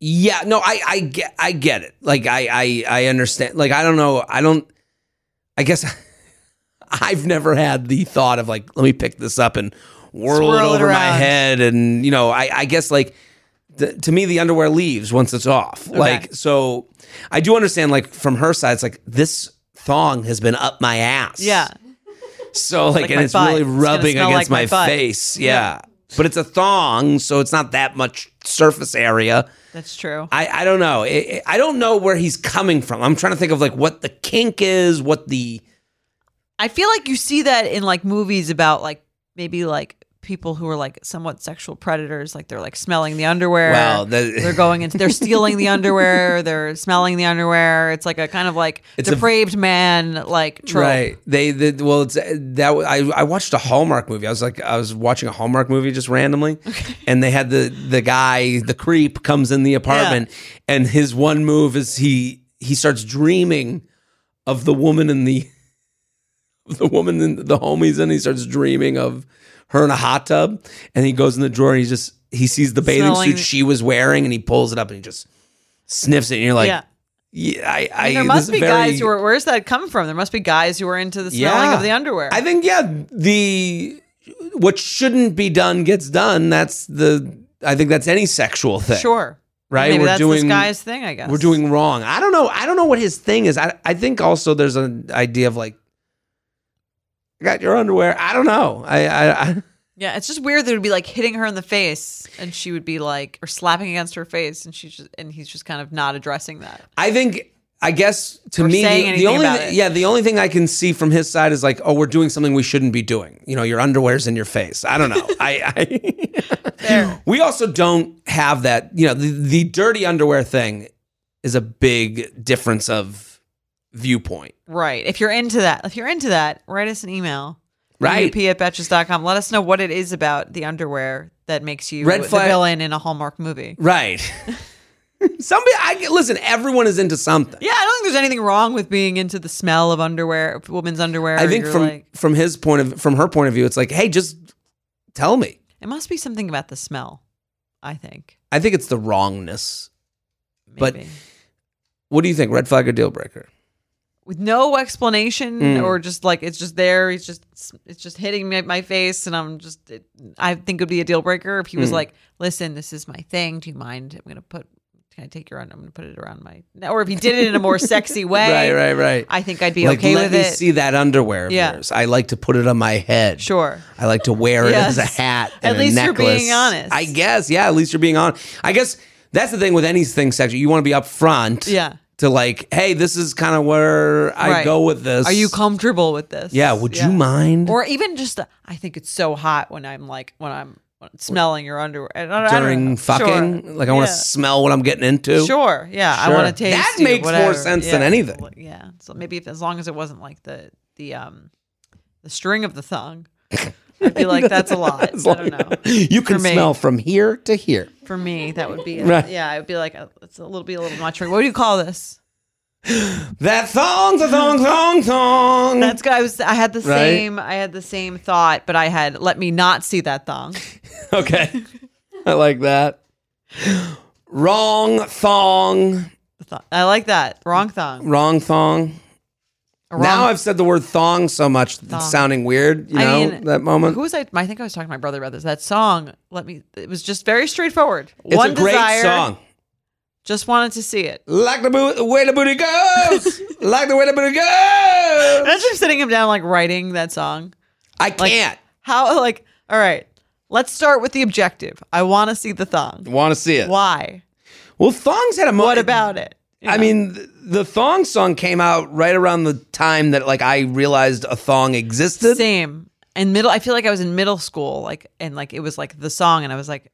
Yeah, no, I, I get, I get it. Like, I, I, I understand. Like, I don't know. I don't. I guess I've never had the thought of like, let me pick this up and whirl it it over my head, and you know, I, I guess like, the, to me, the underwear leaves once it's off. Like, so I do understand. Like from her side, it's like this thong has been up my ass. Yeah, So like, like and it's butt. really rubbing smell against like my my, face. Yeah. But it's a thong, so it's not that much surface area. that's true. I, I don't know. I, I don't know where he's coming from. I'm trying to think of like what the kink is, what the I feel like you see that in like movies about like maybe like people who are like somewhat sexual predators, like they're like smelling the underwear. Well, the- they're going into they're stealing the underwear, they're smelling the underwear. It's like a kind of like It's a- depraved man like trope. right. They the well, it's uh, that I I watched a Hallmark movie. I was like I was watching a Hallmark movie just randomly, and they had the the guy the creep comes in the apartment, and his one move is he he starts dreaming of the woman in the the woman in the homies and he starts dreaming of her in a hot tub and he goes in the drawer and he just he sees the bathing Smelling suit she was wearing and he pulls it up and he just sniffs it and you're like yeah. yeah, I, I, there this must is be very- guys who are. Where's that come from? There must be guys who are into the smelling of the underwear. I think yeah, the what shouldn't be done gets done. That's the I think that's any sexual thing. sure. Right? Maybe We're that's doing- this guy's thing. I guess We're doing wrong. I don't know. I don't know what his thing is. I I think also there's an idea of like I got your underwear. I don't know. I I, I Yeah, it's just weird that it would be like hitting her in the face, and she would be like, or slapping against her face, and she's just, and he's just kind of not addressing that. I think I guess to Or me the, the only it. yeah the only thing I can see from his side is like oh we're doing something we shouldn't be doing. You know your underwear's in your face. I don't know. I, I we also don't have that. You know the, the dirty underwear thing is a big difference of viewpoint. Right. If you're into that, if you're into that, write us an email. Right. UP at betches.com. Let us know what it is about the underwear that makes you Red the flag- villain in a Hallmark movie. Right. Somebody, I listen. Everyone is into something. Yeah, I don't think there's anything wrong with being into the smell of underwear, of women's underwear. I think from like, from his point of from her point of view, it's like, hey, just tell me. it must be something about the smell. I think. I think it's the wrongness. But- What do you think? Red flag or deal breaker? With no explanation Mm. or just like it's just there. He's just it's just hitting me my face, and I'm just. It, I think it would be a deal breaker if he was Mm. like, "Listen, this is my thing. Do you mind? I'm gonna put. Can I take your? I'm gonna put it around my. Or if he did it in a more sexy way, Right, right, right. I think I'd be like, okay let with me it. see that underwear of Yeah. yours. I like to put it on my head. Sure. I like to wear it as a Yes. hat. At least you're being honest. I guess. Yeah. At least you're being honest. I guess that's the thing with anything sexual. You want to be upfront. Yeah. To like, hey, this is kind of where I Right. go with this. Are you comfortable with this? Yeah. Would you mind Or even just, I think it's so hot when I'm like when I'm smelling your underwear I don't- I don't during fucking? Sure. Like, I want to Yeah. smell what I'm getting into. Sure. Yeah. I Sure. want to taste. That you, makes more whatever. sense than Yeah. anything. Yeah. So maybe if as long as it wasn't like the the um the string of the thong, I'd be like, that's a lot. I don't know. You can me. smell from here to here. For me, that would be Right. yeah. It would be like a, it's a little be a little much. What do you call this? That thong, the thong, thong, thong. That's good. I was. I had the Right? same. I had the same thought, but I had let me not see that thong. okay. I like that. Wrong thong. I like that. Wrong thong. Wrong thong. Wrong- Now I've said the word thong so much Thong. it's sounding weird. You I know mean, that moment. Who was I? I think I was talking to my brother about this. That song. Let me. It was just very straightforward. It's One a great desire. song. Just wanted to see it. Like the, bo- way the booty goes. like the way the booty goes. Imagine sitting him down like writing that song. I can't. How like all right. Let's start with the objective. I want to see the thong. Want to see it? Why? Well, thongs had a mo- What about it? I mean, the thong song came out right around the time that like I realized a thong existed. same. In middle, I feel like I was in middle school, like and like it was like the song, and I was like,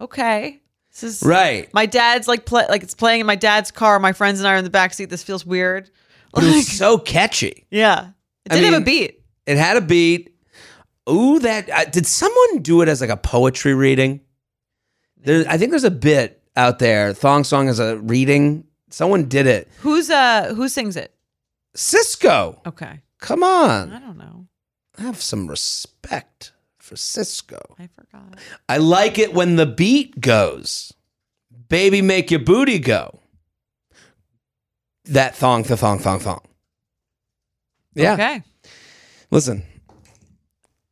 okay, this is Right. My dad's like play, like it's playing in my dad's car. My friends and I are in the back seat. This feels weird. But it was so catchy. yeah, it I did have a beat. It had a beat. Ooh, that uh, did someone do it as like a poetry reading? There, I think there's a bit out there. Thong song is a reading. Someone did it. Who's uh who sings it? Sisqo, Okay, come on. I don't know. have some respect for Sisqo. I forgot. I like it when the beat goes. Baby, make your booty go. That thong, the thong, thong, thong. Yeah. Okay, Listen,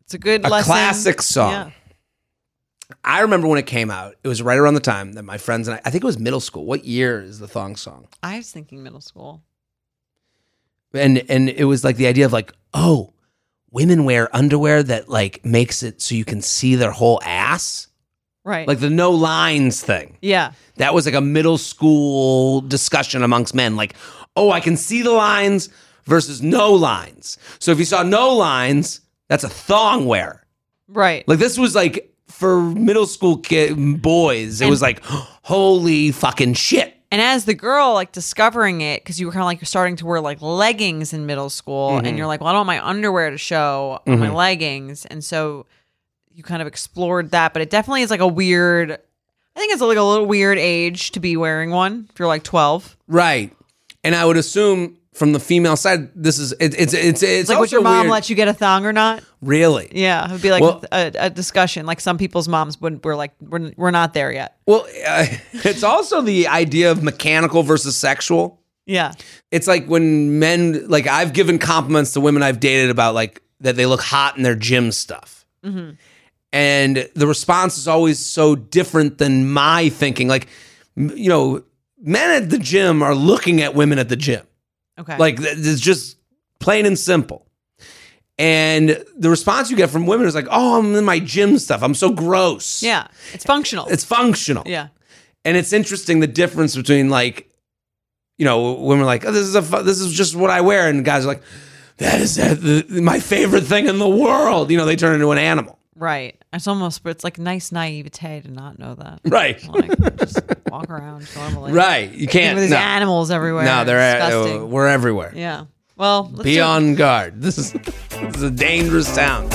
it's a good a lesson. classic song. Yeah. I remember when it came out. It was right around the time that my friends and I, I think it was middle school. What year is the thong song? I was thinking middle school. And and it was like the idea of like, oh, women wear underwear that like makes it so you can see their whole ass. Right. Like the no lines thing. yeah. That was like a middle school discussion amongst men. Like, oh, I can see the lines versus no lines. So if you saw no lines, that's a thong wear. Right. Like this was like for middle school kid boys. It And- was like, holy fucking shit. And as the girl, like discovering it, because you were kind of like you're starting to wear like leggings in middle school, Mm-hmm. and you're like, well, I don't want my underwear to show on my leggings, and so you kind of explored that. But it definitely is like a weird. I think it's like a little weird age to be wearing one if you're like 12. Right. And I would assume from the female side, this is it, it's it's it's like would your mom weird. let you get a thong or not? really. Yeah, it would be like Well- a, a discussion. Like some people's moms would were like, we're, we're not there yet. Well, uh, it's also the idea of mechanical versus sexual. Yeah. It's like when men like I've given compliments to women I've dated about like that they look hot in their gym stuff. And the response is always so different than my thinking. Like, you know, men at the gym are looking at women at the gym. Okay. Like it's just plain and simple. And the response you get from women is like, "Oh, I'm in my gym stuff. I'm so gross." yeah, it's functional. It's functional. yeah. And it's interesting the difference between like, you know, women are like, oh, this is a fu- this is just what I wear, and guys are like, that is uh, the, my favorite thing in the world. You know, they turn into an animal. Right. It's almost, but it's like nice naivete to not know that. Right. Like just walk around normally. Right. You can't. of these No, animals everywhere. no they're disgusting. uh, we're everywhere. yeah. Well, let's Be do- on guard. This is this is a dangerous town.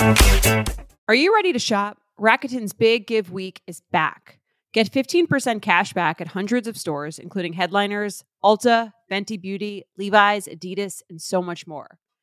Are you ready to shop? Rakuten's Big Give Week is back. Get 15% cash back at hundreds of stores, including Headliners, Ulta, Fenty Beauty, Levi's, Adidas, and so much more.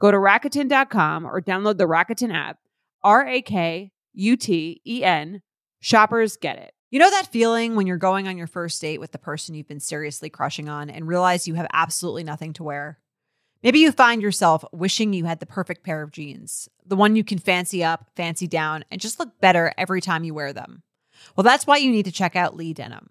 Go to Rakuten.com or download the Rakuten app. R A K U T E N. Shoppers get it. You know that feeling when you're going on your first date with the person you've been seriously crushing on and realize you have absolutely nothing to wear? Maybe you find yourself wishing you had the perfect pair of jeans, the one you can fancy up, fancy down, and just look better every time you wear them. Well, that's why you need to check out Lee Denim.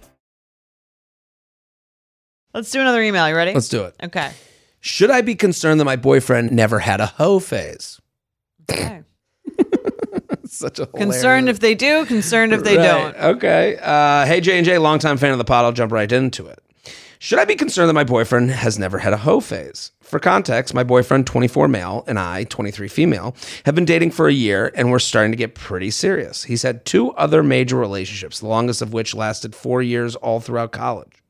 Let's do another email. You ready? Let's do it. okay. Should I be concerned that my boyfriend never had a hoe phase? Okay. Such a Concerned if they do, concerned if they Right, don't. Okay. Uh, hey J and J, longtime fan of the pod. I'll jump right into it. Should I be concerned that my boyfriend has never had a hoe phase? For context, my boyfriend, 24 male, and I, 23 female, have been dating for a year and we're starting to get pretty serious. He's had two other major relationships, the longest of which lasted four years all throughout college.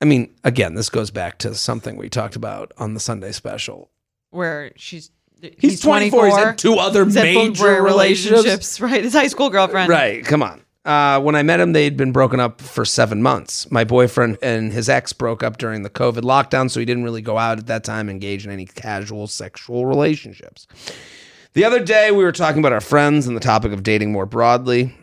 I mean, again, this goes back to something we talked about on the Sunday special. Where she's He's, 24. He's had two other He's major four relationships. Right. His high school girlfriend. Right. Come on. Uh, when I met him, they'd been broken up for seven months. My boyfriend and his ex broke up during the COVID lockdown, so he didn't really go out at that time, engage in any casual sexual relationships. The other day, we were talking about our friends and the topic of dating more broadly.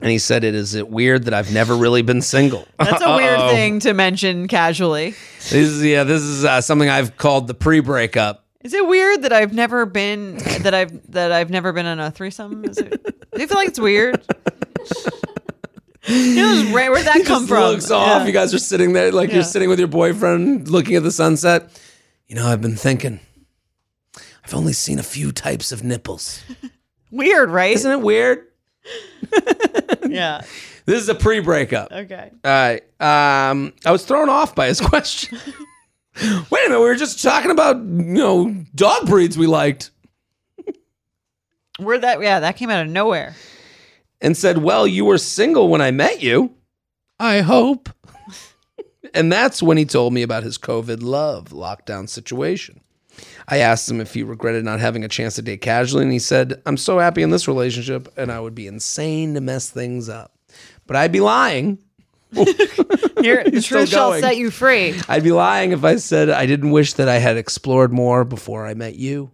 And he said, "It is it weird that I've never really been single." That's a weird Uh-oh. thing to mention casually. This is yeah, this is uh, something I've called the pre-breakup. Is it weird that I've never been that I've that I've never been in a threesome? Is it, do you feel like it's weird? You know, where, where'd that come Just from? Looks off. Yeah. You guys are sitting there like Yeah. you're sitting with your boyfriend, looking at the sunset. You know, I've been thinking. I've only seen a few types of nipples. Weird, right? Isn't it weird? Yeah. This is a pre-breakup. Okay. All right. Um, I was thrown off by his question. Wait a minute, we were just talking about you know dog breeds we liked, Where that? Yeah, that came out of nowhere. and said, "Well, you were single when I met you." I hope. and that's when he told me about his COVID love lockdown situation. I asked him if he regretted not having a chance to date casually, and he said, "I'm so happy in this relationship, and I would be insane to mess things up." But I'd be lying. The truth shall going. set you free. I'd be lying if I said I didn't wish that I had explored more before I met you.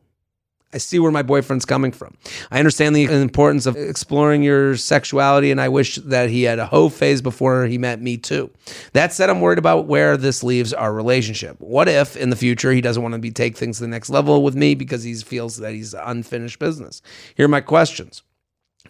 I see where my boyfriend's coming from. I understand the importance of exploring your sexuality, and I wish that he had a hoe phase before he met me too. That said, I'm worried about where this leaves our relationship. What if in the future he doesn't want to be take things to the next level with me because he feels that he's unfinished business? Here are my questions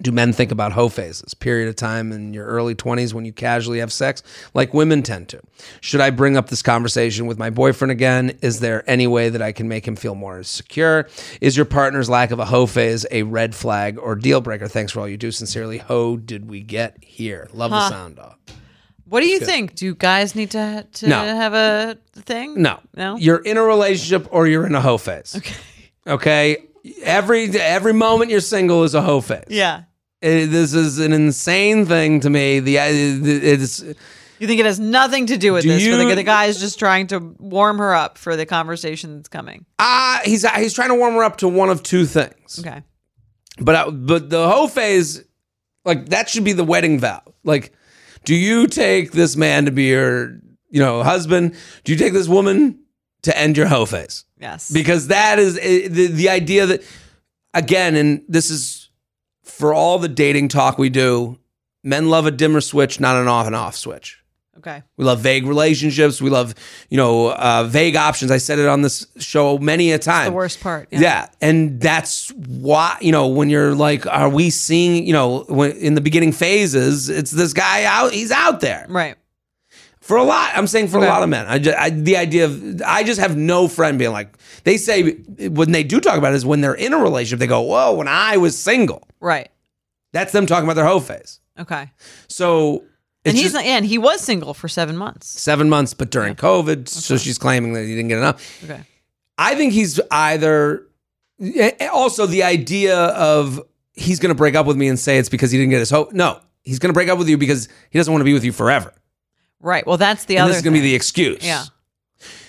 do men think about hoe phases? Period of time in your early 20s when you casually have sex? Like women tend to. Should i bring up this conversation with my boyfriend again? Is there any way that i can make him feel more secure? Is your partner's lack of a hoe phase a red flag or deal breaker? Thanks for all you do. Sincerely ho did we get here? Love the sound off. What do you think? Do guys need to to No. have a thing? no. No? you're in a relationship or you're in a hoe phase. Okay. Okay? Every every moment you're single is a hoe phase. Yeah. It- this is an insane thing to me the it's You think it has nothing to do with Do this? You- the, the is just trying to warm her up for the conversation that's coming. Ah, he's he's trying to warm her up to one of two things. Okay. But uh, but the hoe phase, like that should be the wedding vow. Like, do you take this man to be your you know husband? Do you take this woman to end your hoe phase? Yes. Because that is the the idea that again, and this is for all the dating talk we do. Men love a dimmer switch, not an off and off switch. okay. We love vague relationships. We love, you know, uh, vague options. I said it on this show many a time. The worst part. Yeah. And that's why, you know, when you're like, are we seeing, you know, when in the beginning phases, it's this guy out, he's out there Right. For a lot. I'm saying for Okay. a lot of men. I, just, I the idea of, I just have no friend being like, they say when they do talk about it is when they're in a relationship, they go, whoa, when I was single. Right. That's them talking about their whole phase. Okay. So, and he's just and he was single for seven months. seven months, but during COVID. So she's claiming that he didn't get enough. Okay. I think he's either also the idea of he's going to break up with me and say it's because he didn't get his hope. No, he's going to break up with you because he doesn't want to be with you forever. Right. Well, that's the and other. this is going to be the excuse. Yeah.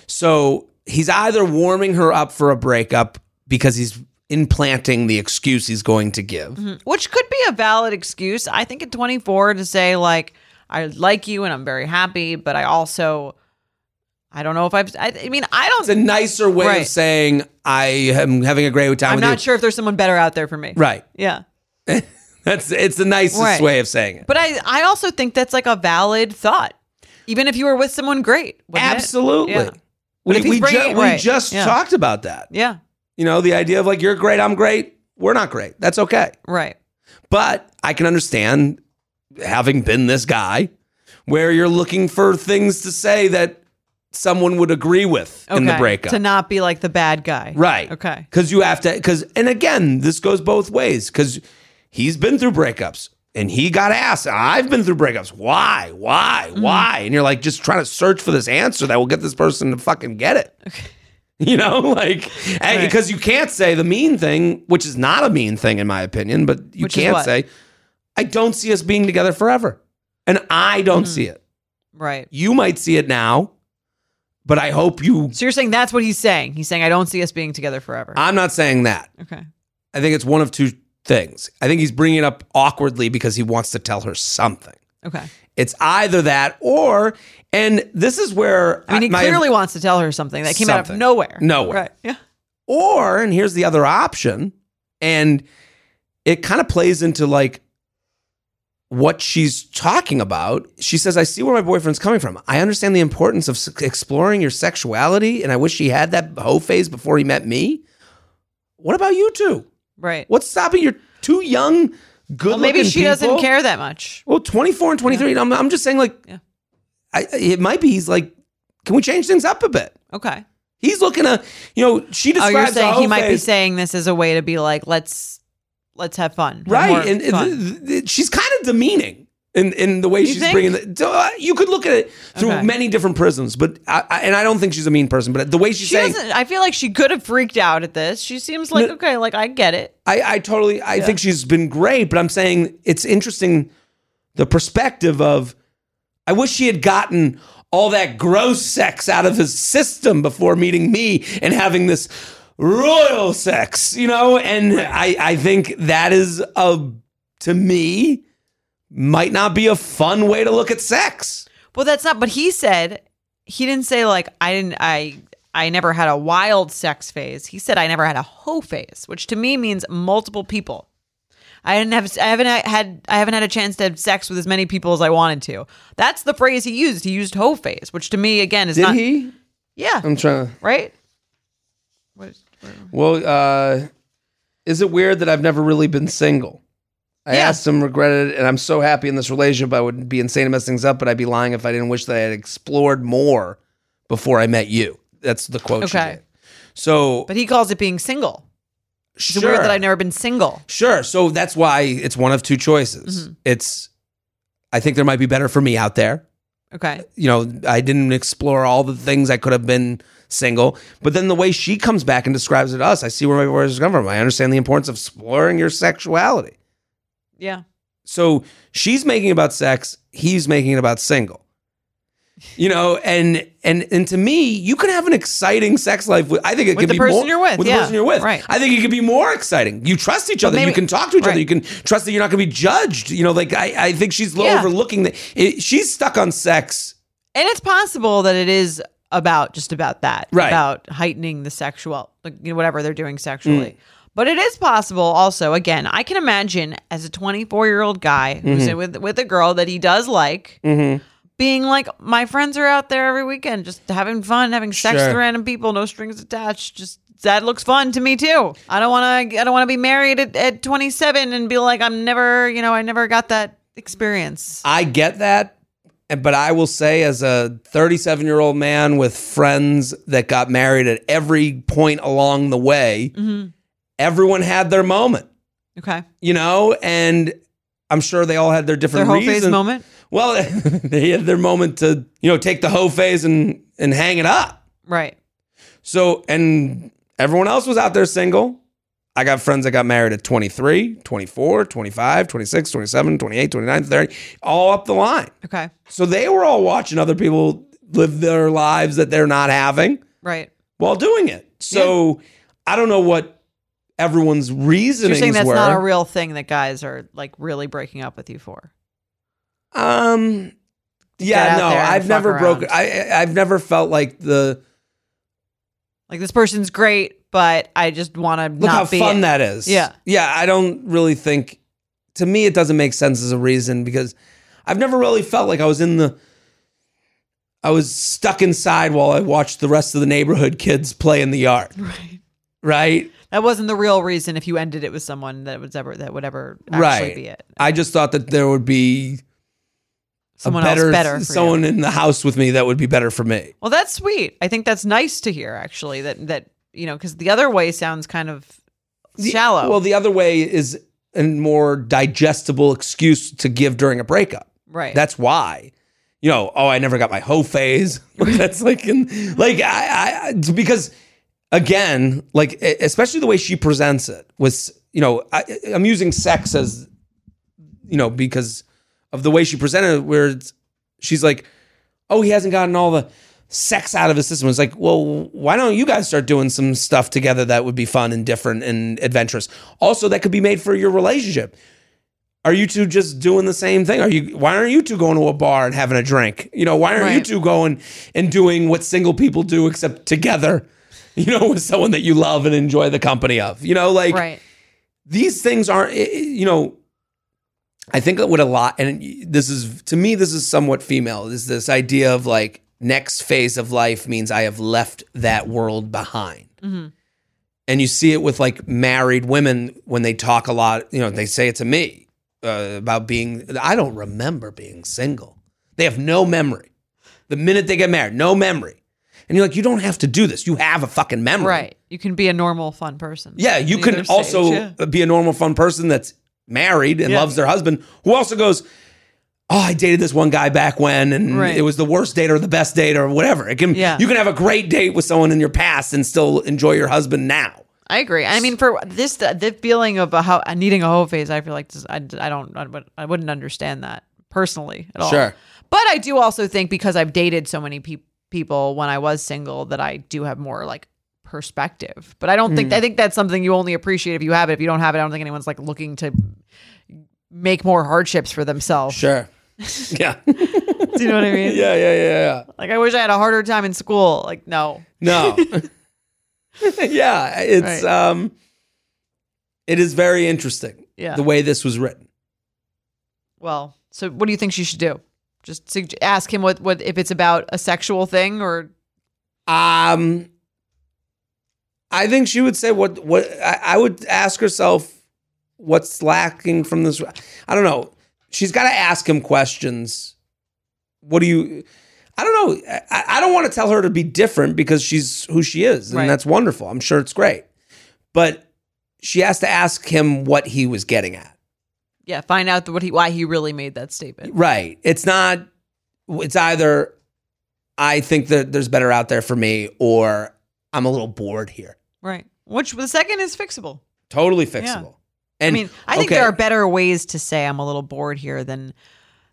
So he's either warming her up for a breakup because he's implanting the excuse he's going to give. Mm-hmm. which could be a valid excuse. I think at 24 to say like I like you and I'm very happy, but I also I don't know if I've I, I mean I don't. It's a nicer way Right. of saying I am having a great time I'm not you. sure if there's someone better out there for me. Right. Yeah. That's it's the nicest Right. way of saying it. But I I also think that's like a valid thought. Even if you were with someone great. Absolutely. Yeah. We, we, ju- bringing- we just Yeah. talked about that. Yeah. You know, the idea of like, you're great, I'm great, we're not great. That's okay. Right. But I can understand having been this guy where you're looking for things to say that someone would agree with in the breakup. To not be like the bad guy. right. Okay. Because you have to, because, and again, this goes both ways because he's been through breakups and he got asked, I've been through breakups. Why? Why? Mm-hmm. Why? And you're like just trying to search for this answer that will get this person to fucking get it. Okay. You know, like, Right. because you can't say the mean thing, which is not a mean thing in my opinion, but you Which can't say, I don't see us being together forever. And I don't Mm-hmm. see it. Right. You might see it now, but I hope you. So you're saying that's what he's saying. He's saying I don't see us being together forever. I'm not saying that. okay. I think it's one of two things. I think he's bringing it up awkwardly because he wants to tell her something. Okay. It's either that or, and this is where I mean, he my- clearly wants to tell her something that came out of nowhere. Nowhere. Right. Yeah. Or, and here's the other option, and it kind of plays into like what she's talking about. She says, I see where my boyfriend's coming from. I understand the importance of exploring your sexuality, and I wish he had that hoe phase before he met me. What about you two? Right. What's stopping your two young, good Well, maybe she doesn't care that much. Well, 24 and 23. I'm, I'm just saying, like, Yeah. I, it might be he's like, can we change things up a bit? Okay. He's looking to, you know, she describes. Oh, you're saying he might be saying this as a way to be like, let's let's have fun. Have right? And fun. th- th- she's kind of demeaning in in the way You she's think? bringing. The, uh, you could look at it through Okay. many different prisms, but I, I, and I don't think she's a mean person. But the way she's she saying. I feel like she could have freaked out at this. She seems like No. okay, like I get it. I, I totally, I think she's been great. But I'm saying it's interesting the perspective of. I wish she had gotten all that gross sex out of his system before meeting me and having this royal sex, you know. And I, I think that is a to me might not be a fun way to look at sex. Well, that's not. But he said he didn't say like I didn't. I I never had a wild sex phase. He said I never had a hoe phase, which to me means multiple people. I didn't have. I haven't had. I haven't had a chance to have sex with as many people as I wanted to. That's the phrase he used. He used hoe phase, which to me again is Did not. he? Yeah. I'm trying to. right. What is, Well, uh, is it weird that I've never really been single? I Yeah. asked him, regretted it, and I'm so happy in this relationship. I would be insane to mess things up, but I'd be lying if I didn't wish that I had explored more before I met you. That's the quote. Okay. So, but he calls it being single. It's sure, weird that I've never been single. sure. So that's why it's one of two choices. Mm-hmm. It's, I think there might be better for me out there. Okay. you know, I didn't explore all the things I could have been single. But then the way she comes back and describes it to us, I see where my words come from. I understand the importance of exploring your sexuality. Yeah. So she's making about sex, he's making it about single. You know, and and and to me, you can have an exciting sex life with. I think it With can the be person more, you're with, With yeah, the person you're with, right. I think it could be more exciting. You trust each other. you can talk to each other. You can trust that you're not going to be judged. You know, like I, I think she's Yeah. overlooking that. It, she's stuck on sex And it's possible that it is about just about that, Right. About heightening the sexual, like you know, whatever they're doing Mm. But it is possible, also. Again, I can imagine as a 24 year old guy who's Mm-hmm. with with a girl that he does like, being like, my friends are out there every weekend, just having fun, having sex Sure. with random people, no strings attached. Just that looks fun to me too. I don't want to. I don't want to be married at, at 27 and be like, I'm never, you know, I never got that experience. I get that, but I will say, as a 37 year old man with friends that got married at every point along the way, Mm-hmm. Everyone had their moment, Okay, you know, and I'm sure they all had their their different whole reasons. phase moment, Well, they had their moment to, you know, take the whole phase and and hang it up. right? So, and everyone else was out there single. I got friends that got married at 23, 24, 25, 26, 27, 28, 29, 30, all up the line. Okay, So they were all watching other people live their lives that they're not having right. while doing it. So I don't know what everyone's So reasonings you're saying that's were. not a real thing that guys are like really breaking up with you for? um, yeah, no, I've never broken. I I've never felt like the Like this person's great, but I just want to look how fun it. that is. Yeah. yeah. I don't really think. To me, it doesn't make sense as a reason because I've never really felt like I was in the. I was stuck inside while I watched the rest of the neighborhood kids play in the yard. Right. Right. That wasn't the real reason. If you ended it with someone that was ever that would ever actually right. be it. I just thought that there would be Someone better, else better. For someone you. in the house with me that would be better for me. Well, that's sweet. I think that's nice to hear. Actually, that that you know, because the other way sounds kind of shallow. Well, the other way is a more digestible excuse to give during a breakup. right. That's why. You know, oh, I never got my hoe phase. That's like, in, like I, I, because again, like especially the way she presents it was, you know, I, I'm using sex as, you know, because of the way she presented it, where it's, she's like, oh, he hasn't gotten all the sex out of his system. It's like, well, why don't you guys start doing some stuff together that would be fun and different and adventurous? Also, that could be made for your relationship. Are you two just doing the same thing? Are you why aren't you two going to a bar and having a drink? You know, why aren't you two going and doing what single people do except together? You know, with someone that you love and enjoy the company of. You know, like right. these things aren't you know i think that would a lot and this is to me this is somewhat female is this idea of like next phase of life means i have left that world behind and you see it with like married women when they talk a lot you know they say it to me uh, about being i don't remember being single they have no memory the minute they get married no memory And you're like, you don't have to do this. You have a fucking memory. Right. You can be a normal, fun person. Yeah, you can either also yeah. be a normal, fun person that's married and Yeah. loves their husband, who also goes, "Oh, I dated this one guy back when, and Right. it was the worst date or the best date or whatever." It can, Yeah. you can have a great date with someone in your past and still enjoy your husband now. I agree. I mean, for this, the, the feeling of a how needing a hoe phase, I feel like just- I, I don't, I, would, I wouldn't understand that personally at all. Sure. But I do also think because I've dated so many pe- people when I was single that I do have more like perspective. But I don't think I think that's something you only appreciate if you have it. If you don't have it, I don't think anyone's like looking to make more hardships for themselves. Sure. yeah. Do you know what I mean? yeah. Yeah. Yeah. Yeah. Like I wish I had a harder time in school. Like no. No. yeah, it's Right. um it is very interesting Yeah. the way this was written. Well, so what do you think she should do? Just sug- ask him what what if it's about a sexual thing or Um I think she would say what what I, I would ask herself what's lacking from this I don't know. She's got to ask him questions. What do you I don't know. I, I don't want to tell her to be different because she's who she is, and Right. that's wonderful. I'm sure it's great. But she has to ask him what he was getting at. Yeah, find out what he why he really made that statement. Right. It's not, it's either I think that there's better out there for me or I'm a little bored here. Right. Which the second is fixable. Totally fixable. I And mean, I think okay, there are better ways to say I'm a little bored here than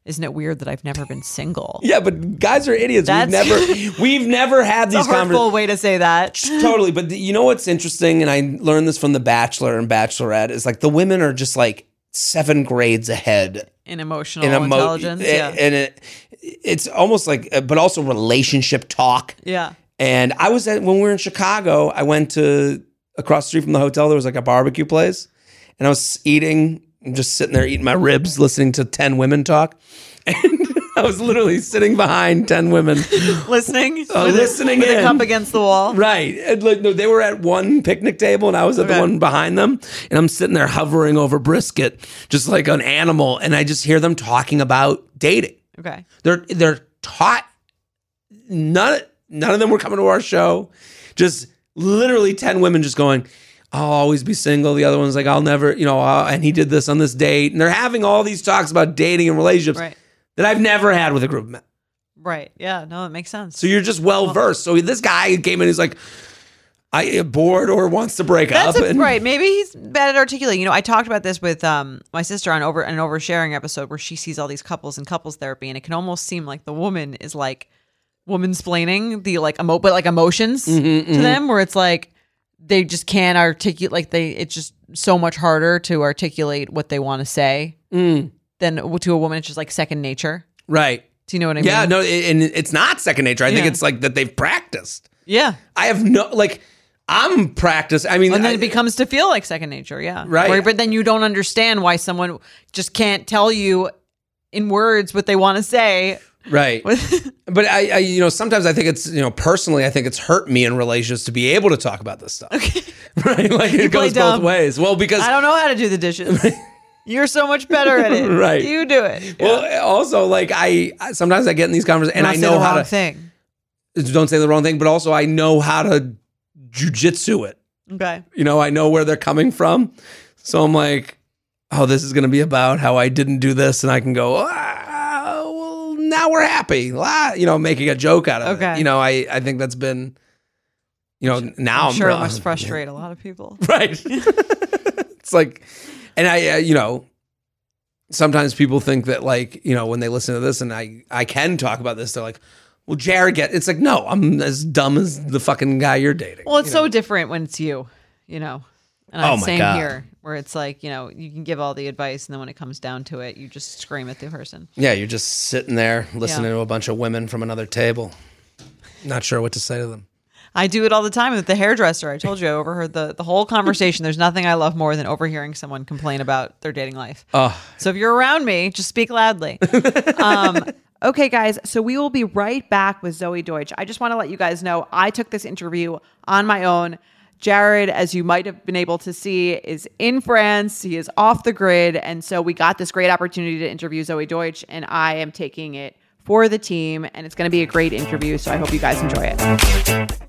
isn't it weird that I've never been single? Yeah, but guys are idiots. That's- we've never we've never had these conversations. way to say that. totally. But you know what's interesting, and I learned this from The Bachelor and Bachelorette, is like the women are just like seven grades ahead In emotional in emo- intelligence. eh, yeah. and it, it's almost like, uh, but also relationship talk. yeah. And I was at when we were in Chicago, I went to across the street from the hotel, there was like a barbecue place. And I was eating, I'm just sitting there eating my ribs, listening to 10 women talk. And I was literally sitting behind 10 women. Listening. Uh, with a- listening with a cup against the wall. Right. And like, no, they were at one picnic table and I was at Okay. the one behind them. And I'm sitting there hovering over brisket, just like an animal. And I just hear them talking about dating. Okay. They're they're taught none none of them were coming to our show. Just literally 10 women just going, I'll always be single. The other one's like, I'll never, you know, uh, and he did this on this date. And they're having all these talks about dating and relationships Right. That I've never had with a group of men. Right. Yeah. No, it makes sense. So you're just well versed. So this guy came in, he's like, I bored or wants to break That's up. a, and, right. Maybe he's bad at articulating. You know, I talked about this with um my sister on over an oversharing episode where she sees all these couples in couples therapy, and it can almost seem like the woman is like woman splaining the like emo but like emotions Mm-hmm, to them, where it's like they just can't articulate. Like they, it's just so much harder to articulate what they want to say Mm, than to a woman. It's just like second nature. right. Do you know what I Yeah, mean? Yeah, no, it- and it's not second nature. I think it's like that they've practiced. Yeah. I have no, like, I'm practiced. I mean, And then I- it becomes to feel like second nature, yeah. Right. Where- but then you don't understand why someone just can't tell you in words what they want to say. right. But I, I, you know, sometimes I think it's, you know, personally, I think it's hurt me in relationships to be able to talk about this stuff. Okay. right. Like it play goes both ways. Well, because, I don't know how to do the dishes. You're so much better at it. Right. You do it. well, also, like, I, sometimes I get in these conversations and I say know the how wrong to, thing. don't say the wrong thing, but also I know how to jujitsu it. Okay. You know, I know where they're coming from. So I'm like, oh, this is going to be about how I didn't do this. And I can go, ah, well, now we're happy. Ah, you know, making a joke out of it. Okay. You know, I, I think that's been, you know, now I'm, I'm sure it must frustrate a lot of people. Right. it's like, and I, uh, you know, sometimes people think that like, you know, when they listen to this and I, I can talk about this, they're like, well, Jared get, it's like, no, I'm as dumb as the fucking guy you're dating. Well, it's you so know? different when it's you, you know. And Oh I'm my same God. here, where it's like, you know, you can give all the advice, and then when it comes down to it, you just scream at the person. Yeah, you're just sitting there listening Yeah. to a bunch of women from another table. Not sure what to say to them. I do it all the time with the hairdresser. I told you I overheard the, the whole conversation. There's nothing I love more than overhearing someone complain about their dating life. Oh, So if you're around me, just speak loudly. Um, okay, guys, so we will be right back with Zoey Deutch. I just want to let you guys know I took this interview on my own. Jared, as you might have been able to see, is in France. He is off the grid. And so we got this great opportunity to interview Zoey Deutch, and I am taking it for the team, and it's going to be a great interview. So I hope you guys enjoy it.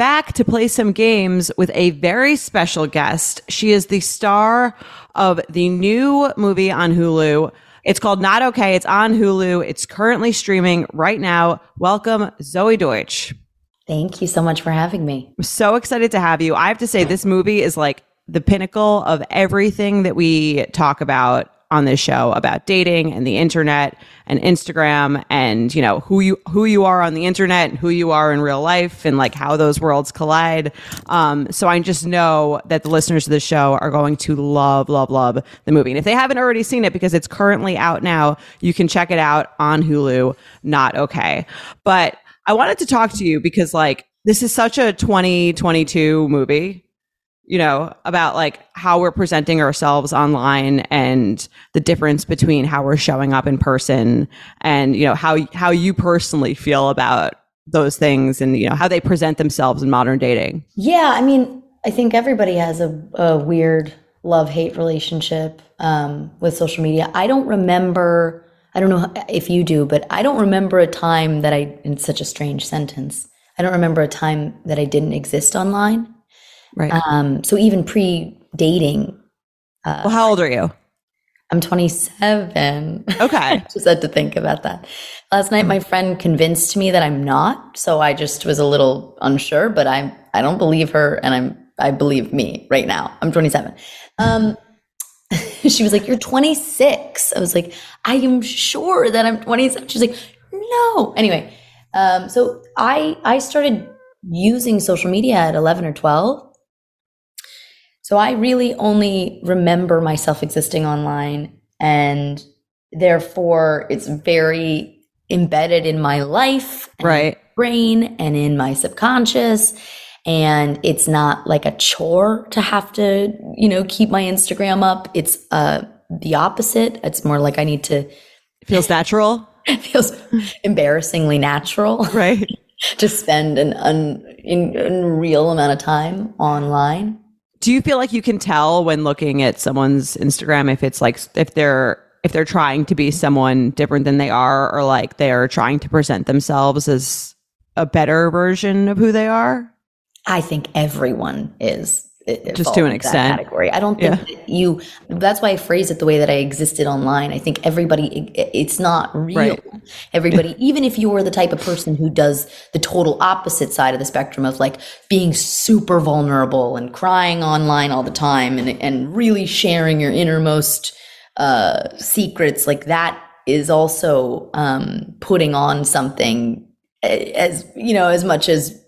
back to play some games with a very special guest. She is the star of the new movie on Hulu. It's called Not Okay. It's on Hulu. It's currently streaming right now. Welcome, Zoey Deutch. Thank you so much for having me. I'm so excited to have you. I have to say, this movie is like the pinnacle of everything that we talk about on this show about dating and the internet and Instagram and you know who you who you are on the internet and who you are in real life and like how those worlds collide. Um, so I just know that the listeners of the show are going to love love love the movie. And if they haven't already seen it because it's currently out now, you can check it out on Hulu. Not okay, but I wanted to talk to you because like this is such a 2022 movie you know, about like how we're presenting ourselves online and the difference between how we're showing up in person and, you know, how, how you personally feel about those things and, you know, how they present themselves in modern dating. Yeah. I mean, I think everybody has a, a weird love hate relationship um, with social media. I don't remember, I don't know if you do, but I don't remember a time that I, in such a strange sentence, I don't remember a time that I didn't exist online. Right. Um, so even pre dating. Uh, well, how old are you? I'm 27. Okay. just had to think about that. Last night, my friend convinced me that I'm not. So I just was a little unsure, but I'm, I don't believe her and I'm, I believe me right now. I'm 27. Um, she was like, You're 26. I was like, I am sure that I'm 27. She's like, No. Anyway, um, so I I started using social media at 11 or 12 so I really only remember myself existing online and therefore it's very embedded in my life, right? brain and in my subconscious. And it's not like a chore to have to, you know, keep my Instagram up. It's uh, the opposite. It's more like I need to. It feels natural. it feels embarrassingly natural. Right. to spend an un, in, unreal amount of time online. Do you feel like you can tell when looking at someone's Instagram if it's like if they're if they're trying to be someone different than they are or like they're trying to present themselves as a better version of who they are? I think everyone is just to an extent category. I don't think yeah. that you. That's why I phrase it the way that I existed online. I think everybody. It, it's not real. Right. Everybody, even if you are the type of person who does the total opposite side of the spectrum of like being super vulnerable and crying online all the time and and really sharing your innermost uh, secrets, like that is also um, putting on something as you know as much as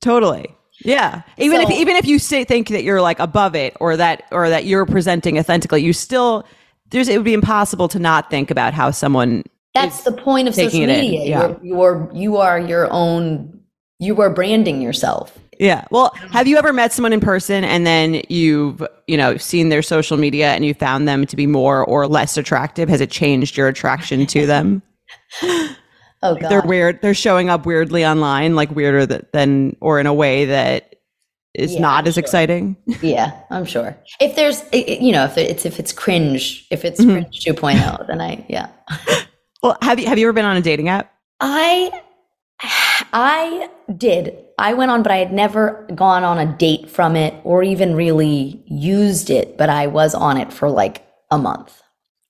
totally yeah. Even so, if even if you say think that you're like above it or that or that you're presenting authentically, you still there's it would be impossible to not think about how someone That's the point of social media. Yeah. You're, you're you are your own you are branding yourself. Yeah. Well, have you ever met someone in person and then you've, you know, seen their social media and you found them to be more or less attractive? Has it changed your attraction to them? Oh, God. They're weird. They're showing up weirdly online, like weirder than, or in a way that is yeah, not I'm as sure. exciting. yeah, I'm sure. If there's, you know, if it's if it's cringe, if it's mm-hmm. cringe 2.0, then I, yeah. well, have you have you ever been on a dating app? I, I did. I went on, but I had never gone on a date from it or even really used it. But I was on it for like a month.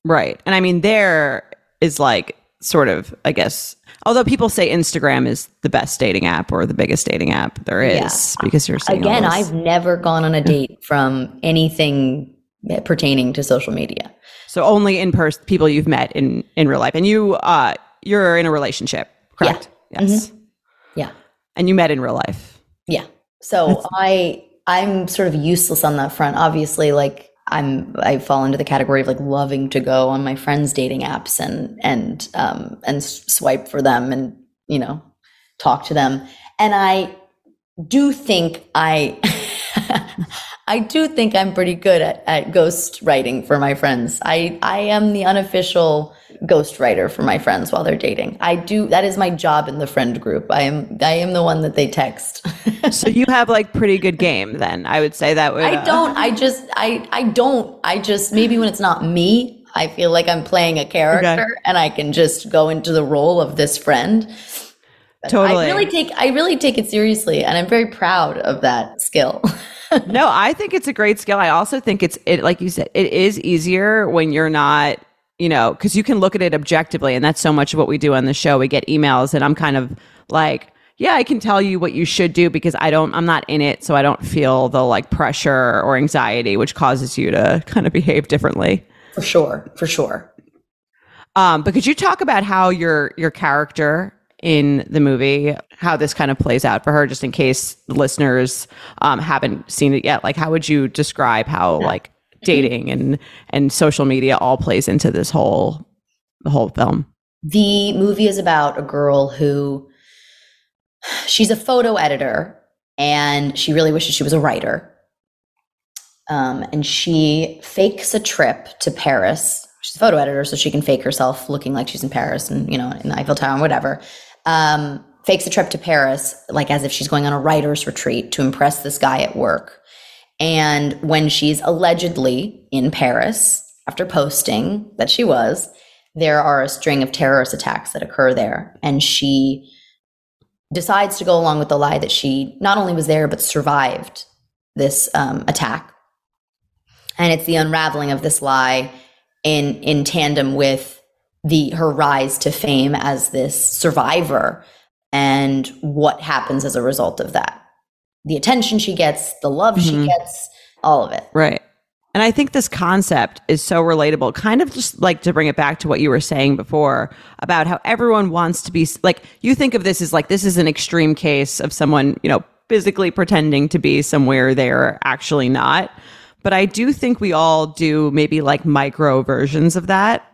Right, and I mean, there is like sort of, I guess, although people say Instagram is the best dating app or the biggest dating app there is yeah. because you're seeing again. I've never gone on a date from anything pertaining to social media. So only in person, people you've met in in real life, and you uh you're in a relationship, correct? Yeah. Yes. Mm-hmm. Yeah. And you met in real life. Yeah. So I I'm sort of useless on that front. Obviously, like I'm I fall into the category of like loving to go on my friends' dating apps and and um and swipe for them and you know talk to them. And I do think I I do think I'm pretty good at, at ghost writing for my friends. I I am the unofficial ghost writer for my friends while they're dating. I do that is my job in the friend group. I am I am the one that they text. So you have like pretty good game then. I would say that would I uh, don't. I just. I. I don't. I just. Maybe when it's not me, I feel like I'm playing a character, and I can just go into the role of this friend. But Totally. I really take. I really take it seriously, and I'm very proud of that skill. no, I think it's a great skill. I also think it's it like you said, it is easier when you're not, you know, because you can look at it objectively, and that's so much of what we do on the show. We get emails, and I'm kind of like, yeah, I can tell you what you should do because I don't, I'm not in it, so I don't feel the like pressure or anxiety, which causes you to kind of behave differently. for sure. For sure. Um, but could you talk about how your your character in the movie, how this kind of plays out for her, just in case listeners um, haven't seen it yet? Like, how would you describe how like dating and and social media all plays into this whole the whole film? The movie is about a girl who she's a photo editor and she really wishes she was a writer. Um, and she fakes a trip to Paris. She's a photo editor, so she can fake herself looking like she's in Paris and, you know, in the Eiffel Tower, and whatever. Um, fakes a trip to Paris, like as if she's going on a writer's retreat to impress this guy at work. And when she's allegedly in Paris, after posting that she was, there are a string of terrorist attacks that occur there. And she decides to go along with the lie that she not only was there, but survived this um, attack. And it's the unraveling of this lie in, in tandem with the her rise to fame as this survivor and what happens as a result of that. The attention she gets, the love she Mhm. gets, all of it. Right. And I think this concept is so relatable, kind of just like to bring it back to what you were saying before about how everyone wants to be like, you think of this as like, this is an extreme case of someone, you know, physically pretending to be somewhere they're actually not. But I do think we all do maybe like micro versions of that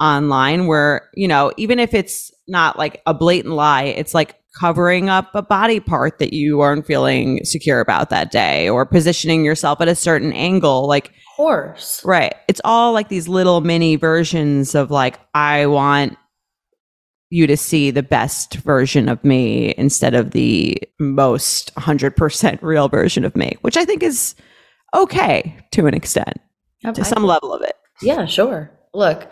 online where, you know, even if it's not like a blatant lie, it's like covering up a body part that you aren't feeling secure about that day or positioning yourself at a certain angle. Like, Of course. right. It's all like these little mini versions of like, I want you to see the best version of me instead of the most 100% real version of me, which I think is okay to an extent, to I- some level of it. Yeah, sure. Look.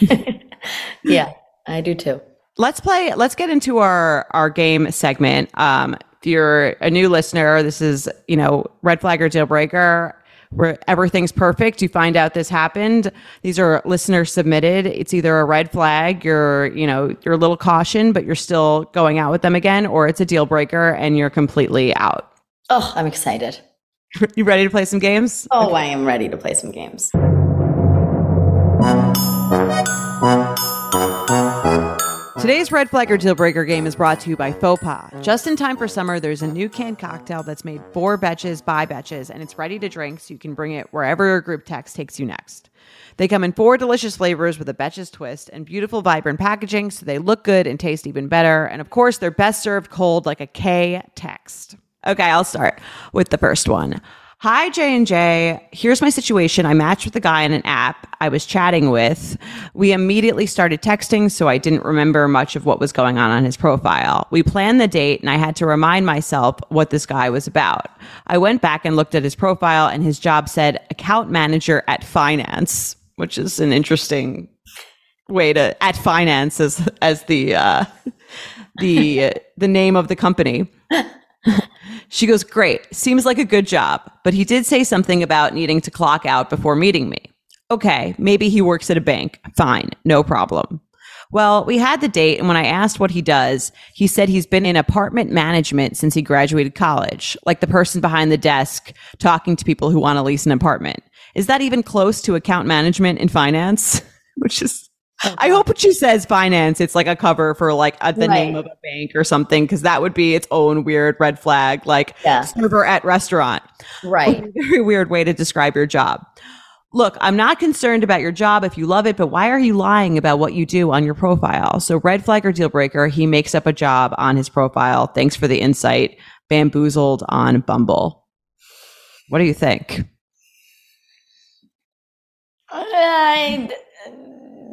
yeah, I do too. Let's play let's get into our our game segment. Um if you're a new listener this is you know red flag or deal breaker. Where everything's perfect. You find out this happened. These are listener submitted. It's either a red flag you're you know you're a little caution but you're still going out with them again or it's a deal breaker and you're completely out. Oh, I'm excited. you ready to play some games? Oh, I am ready to play some games. Today's Red Flag or Deal Breaker game is brought to you by Faux Pas. Just in time for summer, there's a new canned cocktail that's made for betches by betches, and it's ready to drink so you can bring it wherever your group text takes you next. They come in four delicious flavors with a betches twist and beautiful, vibrant packaging so they look good and taste even better. And of course, they're best served cold like a K text. Okay, I'll start with the first one. Hi J and J. Here's my situation. I matched with a guy in an app I was chatting with. We immediately started texting, so I didn't remember much of what was going on on his profile. We planned the date, and I had to remind myself what this guy was about. I went back and looked at his profile, and his job said account manager at finance, which is an interesting way to at finance as as the uh, the the name of the company. She goes, Great. Seems like a good job. But he did say something about needing to clock out before meeting me. Okay, maybe he works at a bank. Fine, no problem. Well, we had the date, and when I asked what he does, he said he's been in apartment management since he graduated college, like the person behind the desk talking to people who want to lease an apartment. Is that even close to account management in finance? Which is, I hope when she says finance, it's like a cover for like a, the name of a bank or something, because that would be its own weird red flag, like Yeah. server at restaurant. Right. Very weird way to describe your job. Look, I'm not concerned about your job if you love it, but why are you lying about what you do on your profile? So, red flag or deal breaker, he makes up a job on his profile. Thanks for the insight. Bamboozled on Bumble. What do you think? I,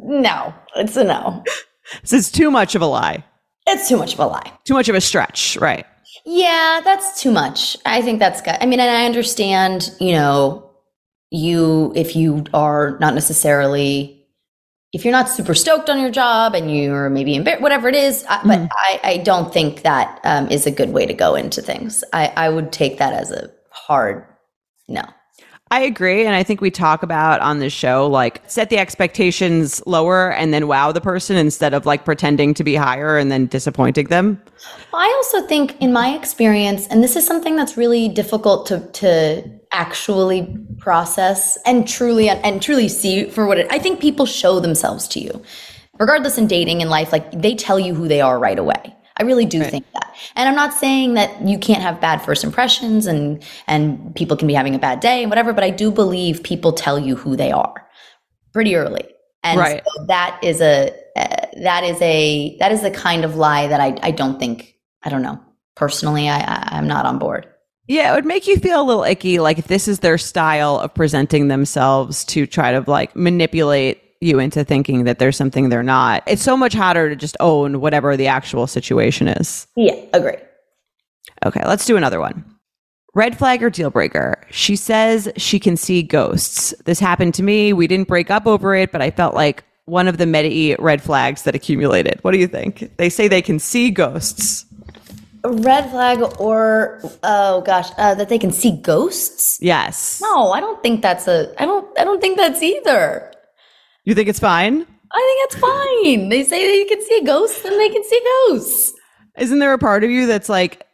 no, it's a no. This is too much of a lie, It's too much of a lie. too much of a stretch, right? Yeah, that's too much. I think that's good. I mean, and I understand, you know, you, if you are not necessarily, if you're not super stoked on your job and you're maybe embarrassed, whatever it is, I, but I, I don't think that um, is a good way to go into things. I, I would take that as a hard no. I agree. And I think we talk about on this show, like set the expectations lower and then wow the person instead of like pretending to be higher and then disappointing them. I also think, in my experience, and this is something that's really difficult to to actually process and truly and truly see for what it. I think people show themselves to you, regardless in dating and life. Like they tell you who they are right away. I really do think that. And I'm not saying that you can't have bad first impressions and and people can be having a bad day and whatever, but I do believe people tell you who they are pretty early. And Right. so that is a uh, that is a that is the kind of lie that I I don't think I don't know. Personally, I, I I'm not on board. Yeah, it would make you feel a little icky, like if this is their style of presenting themselves to try to like manipulate you into thinking that there's something they're not. It's so much harder to just own whatever the actual situation is. Yeah, agree. Okay, let's do another one. Red flag or deal breaker. She says she can see ghosts. This happened to me. We didn't break up over it, but I felt like one of the meta red flags that accumulated. What do you think? They say they can see ghosts. A red flag or oh gosh, uh, that they can see ghosts? Yes. No, I don't think that's a. I don't. I don't think that's either. You think it's fine? I think it's fine. They say they can see ghosts, and they can see ghosts. Isn't there a part of you that's like,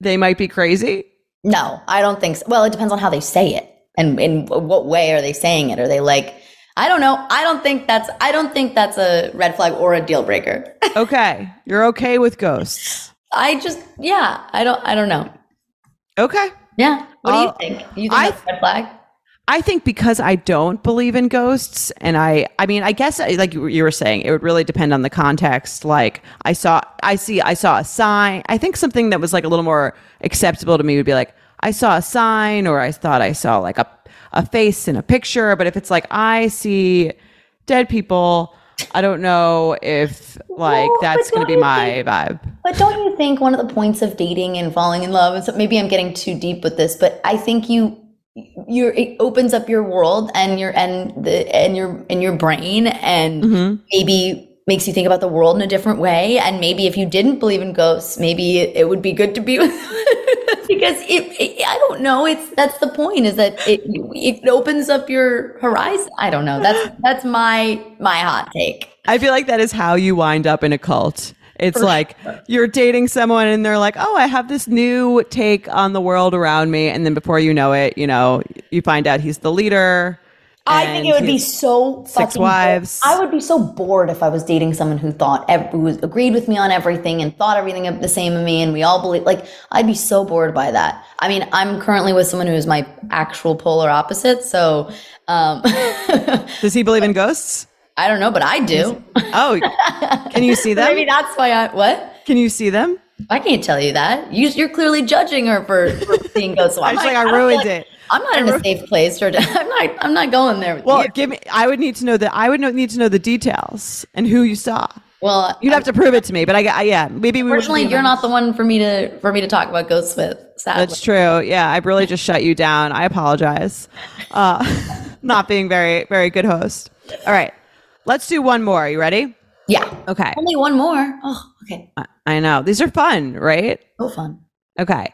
they might be crazy? No, I don't think so. Well, it depends on how they say it and in what way are they saying it. Are they like, I don't know. I don't think that's. I don't think that's a red flag or a deal breaker. Okay. You're okay with ghosts. I just, yeah, I don't. I don't know. Okay. Yeah. What I'll- do you think? You think I- that's a red flag? I think because I don't believe in ghosts, and I, I mean, I guess like you were saying, it would really depend on the context. Like I saw, I see, I saw a sign. I think something that was like a little more acceptable to me would be like, I saw a sign, or I thought I saw like a a face in a picture. But if it's like I see dead people, I don't know if like that's going to be my think- vibe. But don't you think one of the points of dating and falling in love, and so maybe I'm getting too deep with this, but I think you your it opens up your world and your and the and your and your brain and Mm-hmm. maybe makes you think about the world in a different way. And maybe if you didn't believe in ghosts, maybe it, it would be good to be with because it, it I don't know. It's that's the point is that it it opens up your horizon. I don't know. That's that's my my hot take. I feel like that is how you wind up in a cult. It's like you're dating someone and they're like, "Oh, I have this new take on the world around me," and then before you know it, you know, you find out he's the leader. I think it would be so six fucking wives. bored. I would be so bored if I was dating someone who thought who was, agreed with me on everything and thought everything of the same of me, and we all believe. Like I'd be so bored by that. I mean, I'm currently with someone who is my actual polar opposite, so um, Does he believe in ghosts? I don't know, but I do. Oh, can you see them? Maybe that's why I what. Can you see them? I can't tell you that. You, you're clearly judging her for, for seeing ghosts. So I like, I ruined feel it. I'm not in a safe place for. I'm not. I'm not going there. With Well, you. give me. I would need to know that. I would need to know the details and who you saw. well, You'd have to prove it to me, but I, I yeah, maybe we. Unfortunately, you're not the one for me to for me to talk about ghosts with. Sadly. That's true. Yeah, I really just shut you down. I apologize. Uh, not being very, very good host. All right, let's do one more. Are You ready? Yeah. Okay. Only one more. Oh, okay. I- I know these are fun, right? So fun. Okay.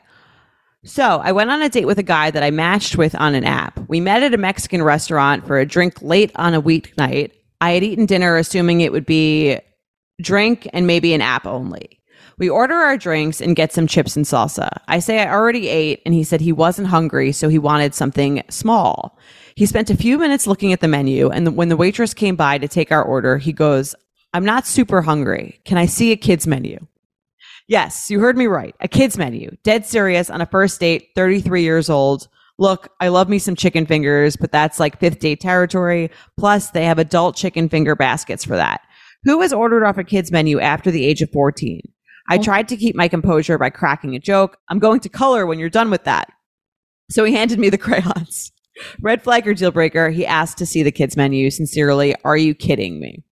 So I went on a date with a guy that I matched with on an app. We met at a Mexican restaurant for a drink late on a weeknight. I had eaten dinner assuming it would be drink and maybe an app only. We order our drinks and get some chips and salsa. I say I already ate, and he said he wasn't hungry, so he wanted something small. He spent a few minutes looking at the menu, and when the waitress came by to take our order, he goes, I'm not super hungry. Can I see a kid's menu? Yes, you heard me right. A kid's menu. Dead serious on a first date, 33 years old. Look, I love me some chicken fingers, but that's like fifth date territory. Plus, they have adult chicken finger baskets for that. Who has ordered off a kid's menu after the age of 14? I oh. tried to keep my composure by cracking a joke. I'm going to color when you're done with that. So he handed me the crayons. Red flag or deal breaker, he asked to see the kids' menu. Sincerely, are you kidding me?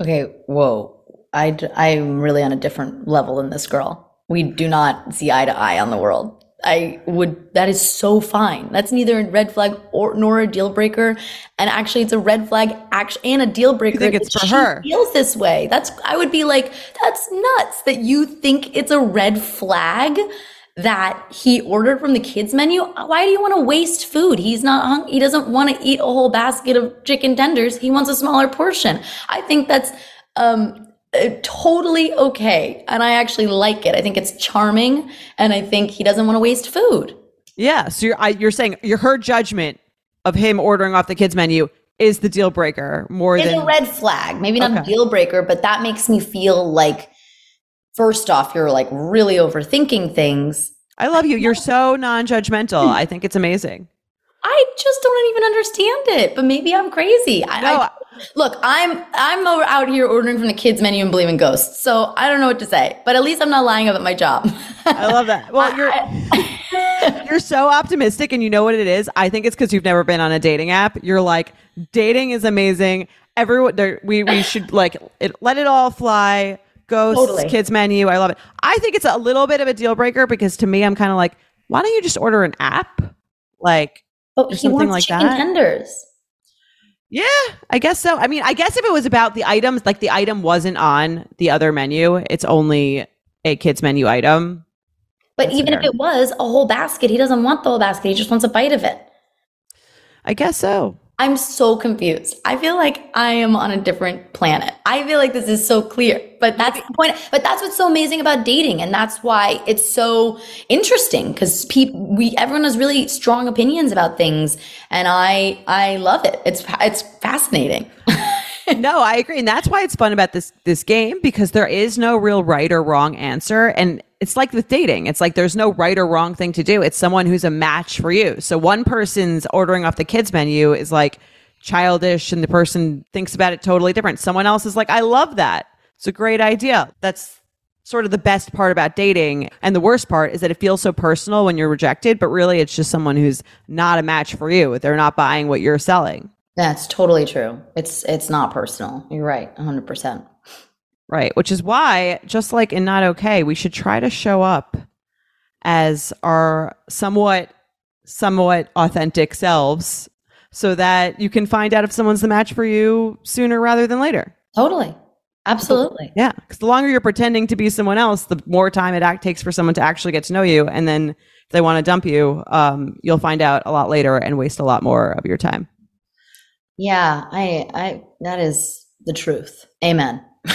Okay, whoa. I, I'm really on a different level than this girl. We do not see eye to eye on the world. I would, that is so fine. That's neither a red flag or nor a deal breaker. And actually, it's a red flag actually, and a deal breaker. think it's for she her? feels this way. That's, I would be like, that's nuts that you think it's a red flag that he ordered from the kids menu. Why do you want to waste food? He's not hung, he doesn't want to eat a whole basket of chicken tenders. He wants a smaller portion. I think that's, um, Uh, totally okay. And I actually like it. I think it's charming. And I think he doesn't want to waste food. Yeah. So you're, I, you're saying your her judgment of him ordering off the kids' menu is the deal breaker more It's than a red flag. Maybe not a deal breaker, but that makes me feel like, first off, you're like really overthinking things. I love you. You're so non-judgmental. I think it's amazing. I just don't even understand it, but maybe I'm crazy. I, No, I- look, I'm I'm over- out here ordering from the kids menu and believe in ghosts, so I don't know what to say. But at least I'm not lying about my job. I love that. Well, you're you're so optimistic, and you know what it is. I think it's because you've never been on a dating app. You're like, dating is amazing. Everyone, there, we we should like it, let it all fly. Ghosts, Totally. kids menu. I love it. I think it's a little bit of a deal breaker because to me, I'm kind of like, why don't you just order an app? Like, Or he something wants like chicken that? tenders. Yeah, I guess so. I mean, I guess if it was about the items, like the item wasn't on the other menu, it's only a kids menu item. But That's even if it was a whole basket, he doesn't want the whole basket. He just wants a bite of it. I guess so. I'm so confused. I feel like I am on a different planet. I feel like this is so clear, but that's the point. But that's what's so amazing about dating, and that's why it's so interesting because people, we, everyone has really strong opinions about things, and I, I love it. It's, it's fascinating. no, I agree, and that's why it's fun about this this game because there is no real right or wrong answer, and it's like with dating. It's like there's no right or wrong thing to do. It's someone who's a match for you. So one person's ordering off the kids menu is like childish, and the person thinks about it totally different. Someone else is like, I love that. It's a great idea. That's sort of the best part about dating. And the worst part is that it feels so personal when you're rejected, but really it's just someone who's not a match for you. They're not buying what you're selling. That's totally true. It's, it's not personal. You're right, 100. percent Right. Which is why, just like in Not Okay, we should try to show up as our somewhat, somewhat authentic selves so that you can find out if someone's the match for you sooner rather than later. Totally, absolutely. Yeah. Because the longer you're pretending to be someone else, the more time it act- takes for someone to actually get to know you. And then if they want to dump you, um, you'll find out a lot later and waste a lot more of your time. Yeah, I, I, that is the truth. Amen.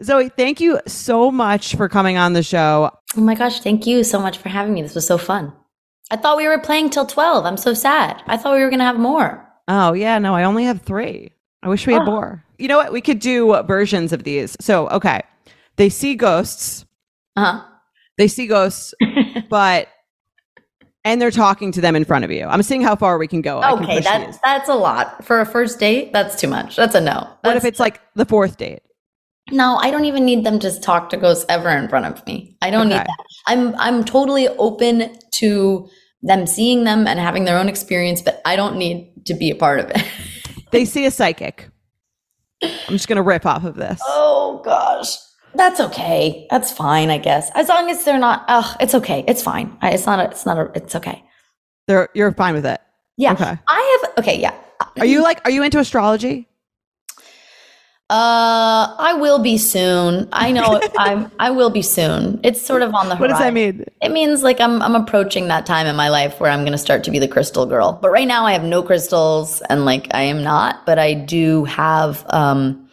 Zoey, thank you so much for coming on the show. Oh my gosh, thank you so much for having me. This was so fun. I thought we were playing till 12. I'm so sad. I thought we were going to have more. Oh, yeah. No, I only have three. I wish we had Oh. more. You know what? We could do versions of these. So, okay. They see ghosts. Uh huh. They see ghosts, but, and they're talking to them in front of you. I'm seeing how far we can go. Can Okay, push these. that's a lot. For a first date, that's too much. That's a no. What if it's like the fourth date? no, I don't even need them to talk to ghosts ever in front of me. I don't need that. I'm I'm totally open to them seeing them and having their own experience, but I don't need to be a part of it. They see a psychic. I'm just going to rip off of this. oh gosh. That's okay. That's fine, I guess. As long as they're not ugh, it's okay. It's fine. I- It's not a, it's not a, it's okay. They're, you're fine with it. Yeah. Okay. I have okay, yeah. Are you like, are you into astrology? Uh, I will be soon. I know I'm. I will be soon. It's sort of on the What does that mean? It means like I'm. I'm approaching that time in my life where I'm going to start to be the crystal girl. But right now, I have no crystals, and like I am not. But I do have um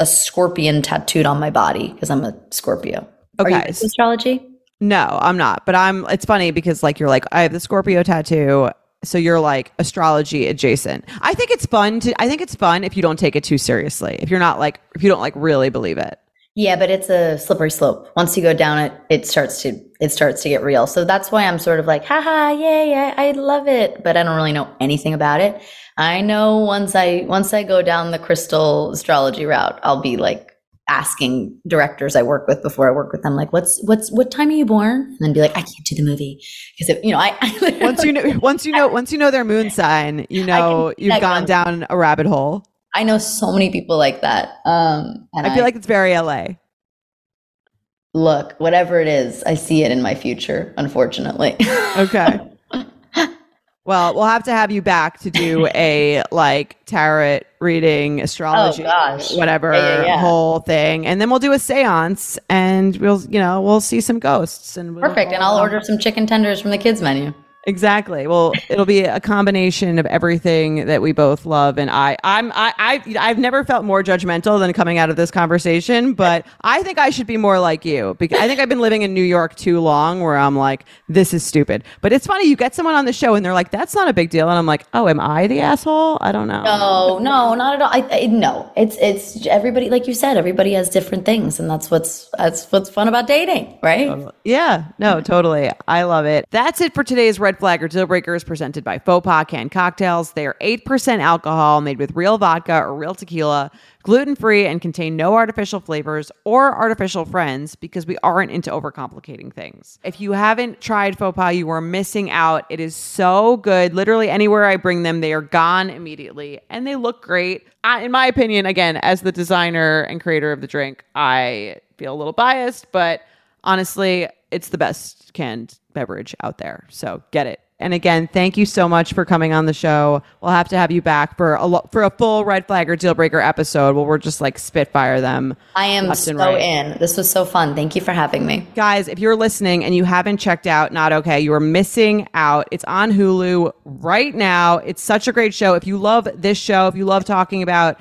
a scorpion tattooed on my body because I'm a Scorpio. Are you Okay. astrology? No, I'm not. But I'm it's funny because like you're like, I have the Scorpio tattoo. So you're like astrology adjacent. I think it's fun to I think it's fun if you don't take it too seriously. If you're not like if you don't like really believe it. Yeah, but it's a slippery slope. Once you go down it, it starts to it starts to get real. So that's why I'm sort of like, haha, yay, I, I love it, but I don't really know anything about it. I know once I once I go down the crystal astrology route, I'll be like asking directors I work with before I work with them, like, what's what's what time are you born? And then be like, I can't do the movie because you know, I, I once you know once you know once you know their moon sign, you know you've gone down a rabbit hole. I know so many people like that. Um, and I feel I, like it's very LA. Look, whatever it is, I see it in my future, unfortunately. okay. Well, we'll have to have you back to do a like tarot reading, oh, astrology, oh, whatever yeah, yeah, yeah. whole thing, and then we'll do a séance, and we'll you know we'll see some ghosts and we'll perfect. And I'll order some chicken tenders from the kids menu. Exactly. Well, it'll be a combination of everything that we both love, and I, I'm, I, I, I've never felt more judgmental than coming out of this conversation. But I think I should be more like you because I think I've been living in New York too long, where I'm like, this is stupid. But it's funny, you get someone on the show, and they're like, that's not a big deal, and I'm like, oh, am I the asshole? I don't know. No, no, not at all. I, I, no, it's it's everybody, like you said, everybody has different things, and that's what's that's what's fun about dating, right? Yeah. No, totally. I love it. That's it for today's red flag or deal breaker is presented by Faux Pas Canned Cocktails. They are 8% alcohol made with real vodka or real tequila, gluten free, and contain no artificial flavors or artificial friends because we aren't into overcomplicating things. If you haven't tried Faux Pas, you are missing out. It is so good. Literally, anywhere I bring them, they are gone immediately and they look great. I, in my opinion, again, as the designer and creator of the drink, I feel a little biased, but honestly, it's the best canned beverage out there. So get it. And again, thank you so much for coming on the show. We'll have to have you back for a lo- for a full red flag or deal breaker episode where we're just like spitfire them. I am so right. in. This was so fun. Thank you for having me. Guys, if you're listening and you haven't checked out Not Okay, you are missing out. It's on Hulu right now. It's such a great show. If you love this show, if you love talking about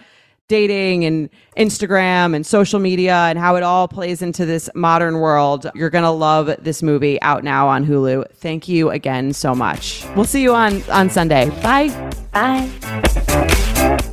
dating and Instagram and social media and how it all plays into this modern world. You're going to love this movie out now on Hulu. Thank you again so much. We'll see you on on Sunday. Bye. Bye.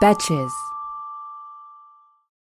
Betches.